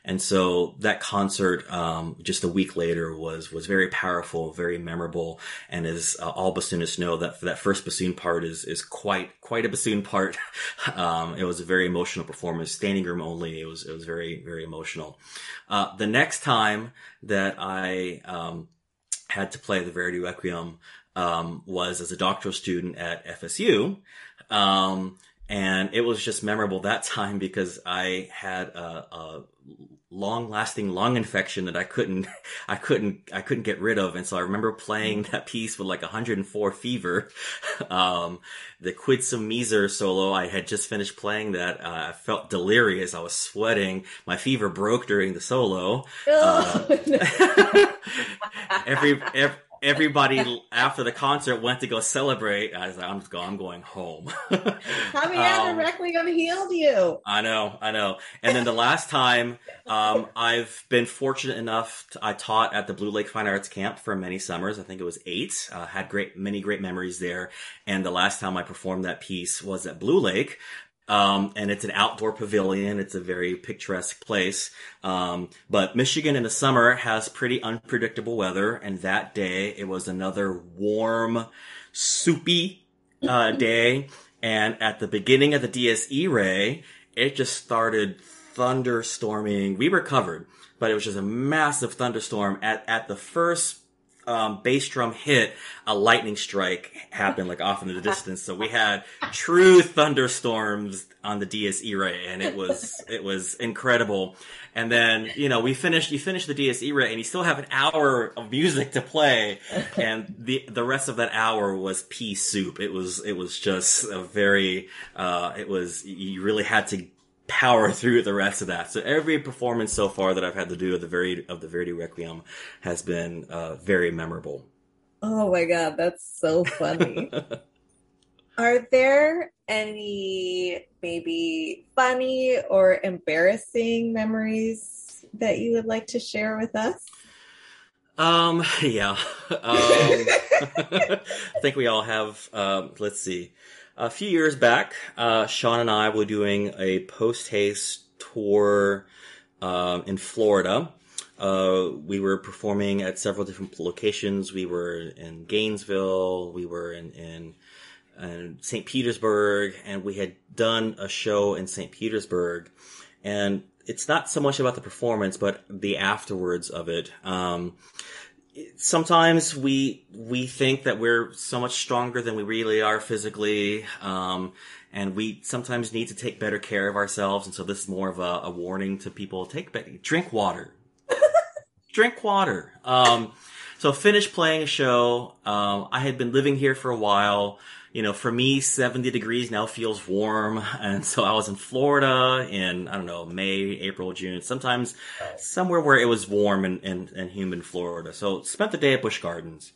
And so that concert, um, just a week later was, was very powerful, very memorable. And as uh, all bassoonists know, that that first bassoon part is, is quite, quite a bassoon part. um, it was a very emotional performance, standing room only. It was, it was very, very emotional. Uh, the next time that I, um, had to play the Verdi Requiem, um, was as a doctoral student at FSU. Um, and it was just memorable that time because I had a, a long lasting lung infection that I couldn't, I couldn't, I couldn't get rid of. And so I remember playing that piece with like 104 fever. Um, the Quid Sum Miser solo, I had just finished playing that. Uh, I felt delirious. I was sweating. My fever broke during the solo. Oh, uh, no. every, every everybody after the concert went to go celebrate. I was like, I'm just going, I'm going home. Caveat um, Requiem healed you. I know, I know. And then the last time, um, I've been fortunate enough. To, I taught at the Blue Lake Fine Arts Camp for many summers. I think it was eight. Uh, had great, many great memories there. And the last time I performed that piece was at Blue Lake. Um, and it's an outdoor pavilion. It's a very picturesque place. Um, but Michigan in the summer has pretty unpredictable weather. And that day it was another warm, soupy, uh, day. And at the beginning of the Dies Irae, it just started thunderstorming. We recovered, but it was just a massive thunderstorm at, at the first um, bass drum hit, a lightning strike happened like off in the distance. So we had true thunderstorms on the Dies Irae, and it was it was incredible. And then you know we finished you finished the Dies Irae, and you still have an hour of music to play, and the the rest of that hour was pea soup. It was it was just a very uh, it was you really had to power through the rest of that. So every performance so far that I've had to do of the Verdi of the Verdi Requiem has been uh, very memorable. Oh my god, that's so funny. Are there any maybe funny or embarrassing memories that you would like to share with us? Um, yeah. Um, I think we all have, um, let's see. A few years back, uh, Sean and I were doing a post haste tour, um, in Florida. Uh, we were performing at several different locations. We were in Gainesville. We were in, in, in St. Petersburg and we had done a show in St. Petersburg and it's not so much about the performance, but the afterwards of it. Um, sometimes we we think that we're so much stronger than we really are physically, um, and we sometimes need to take better care of ourselves. And so this is more of a, a warning to people: take be- drink water, drink water. Um, so finished playing a show. Um, I had been living here for a while you know, for me, 70 degrees now feels warm. And so I was in Florida in, I don't know, May, April, June, sometimes somewhere where it was warm and, and, and humid Florida. So spent the day at Busch Gardens.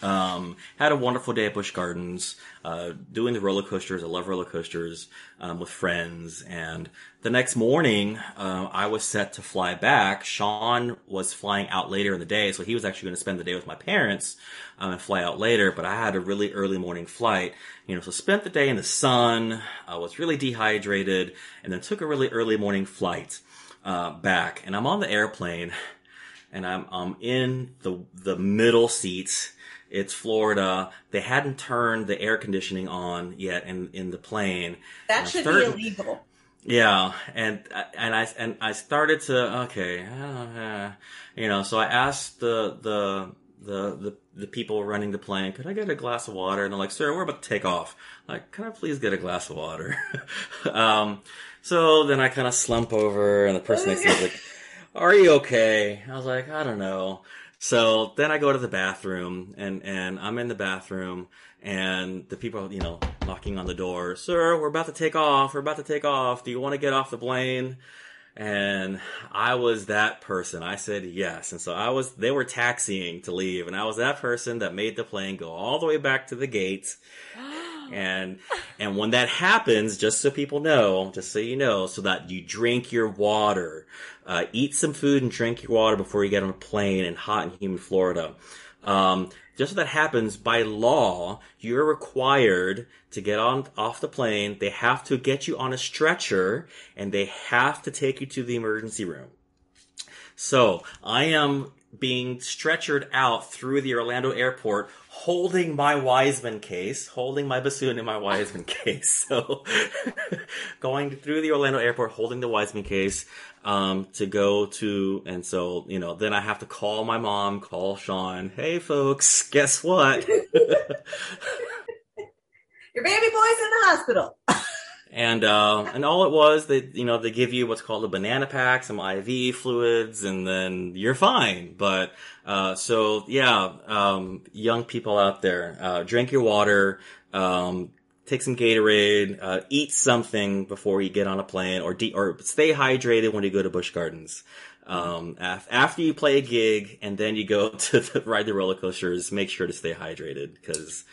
Um, had a wonderful day at Busch Gardens, uh, doing the roller coasters. I love roller coasters, um, with friends. And the next morning, uh, I was set to fly back. Sean was flying out later in the day, so he was actually going to spend the day with my parents, um, and fly out later. But I had a really early morning flight, you know, so spent the day in the sun. I was really dehydrated and then took a really early morning flight, uh, back. And I'm on the airplane and I'm, I'm in the, the middle seats it's Florida. They hadn't turned the air conditioning on yet in, in the plane. That should started, be illegal. Yeah, and and I and I started to okay, uh, you know. So I asked the the the the the people running the plane, could I get a glass of water? And they're like, sir, we're about to take off. I'm like, can I please get a glass of water? um, so then I kind of slump over, and the person next to me is like, are you okay? I was like, I don't know. So then I go to the bathroom and, and I'm in the bathroom and the people, you know, knocking on the door. Sir, we're about to take off. We're about to take off. Do you want to get off the plane? And I was that person. I said yes. And so I was, they were taxiing to leave and I was that person that made the plane go all the way back to the gates. And, and when that happens, just so people know, just so you know, so that you drink your water, uh, eat some food and drink your water before you get on a plane in hot and humid Florida. Um, just so that happens, by law, you're required to get on off the plane. They have to get you on a stretcher and they have to take you to the emergency room. So I am being stretchered out through the Orlando airport holding my Wiseman case, holding my bassoon in my Wiseman case. So going through the Orlando airport, holding the Wiseman case, um, to go to, and so, you know, then I have to call my mom, call Sean. Hey folks, guess what? Your baby boy's in the hospital. And uh, and all it was, they you know they give you what's called a banana pack, some IV fluids, and then you're fine. But uh, so yeah, um, young people out there, uh, drink your water, um, take some Gatorade, uh, eat something before you get on a plane, or de- or stay hydrated when you go to Busch Gardens. Um, af- after you play a gig and then you go to the, ride the roller coasters, make sure to stay hydrated because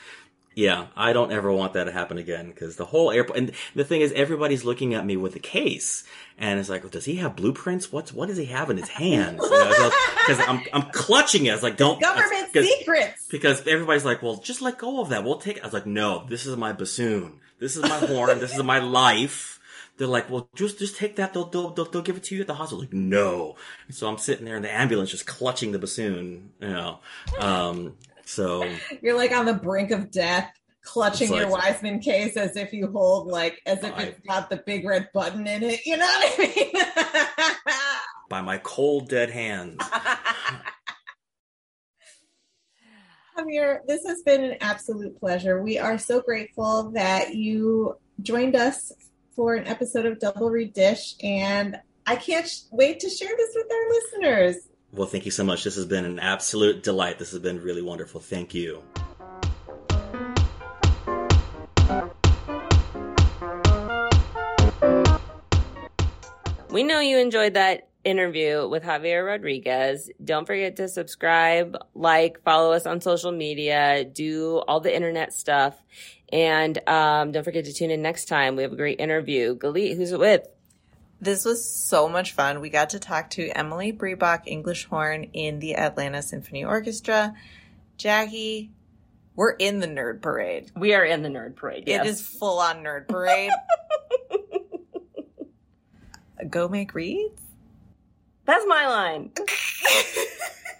yeah, I don't ever want that to happen again because the whole airport and the thing is everybody's looking at me with a case and it's like, well, does he have blueprints? What's what does he have in his hands? Because I'm I'm clutching it. It's like don't government secrets because everybody's like, well, just let go of that. We'll take. it. I was like, no, this is my bassoon. This is my horn. this is my life. They're like, well, just just take that. They'll they'll they'll, they'll give it to you at the hospital. Like, no. So I'm sitting there in the ambulance, just clutching the bassoon. You know. Um, so you're like on the brink of death, clutching like, your Wiseman case as if you hold like as if I, it's got the big red button in it. You know what I mean? by my cold dead hands. Javier, this has been an absolute pleasure. We are so grateful that you joined us for an episode of Double Reed Dish, and I can't sh- wait to share this with our listeners. Well, thank you so much. This has been an absolute delight. This has been really wonderful. Thank you. We know you enjoyed that interview with Javier Rodriguez. Don't forget to subscribe, like, follow us on social media, do all the internet stuff. And um, don't forget to tune in next time. We have a great interview. Galit, who's it with? This was so much fun. We got to talk to Emily Brebach, English horn in the Atlanta Symphony Orchestra. Jackie, we're in the nerd parade. We are in the nerd parade. Yes. It is full on nerd parade. Go make reeds? That's my line.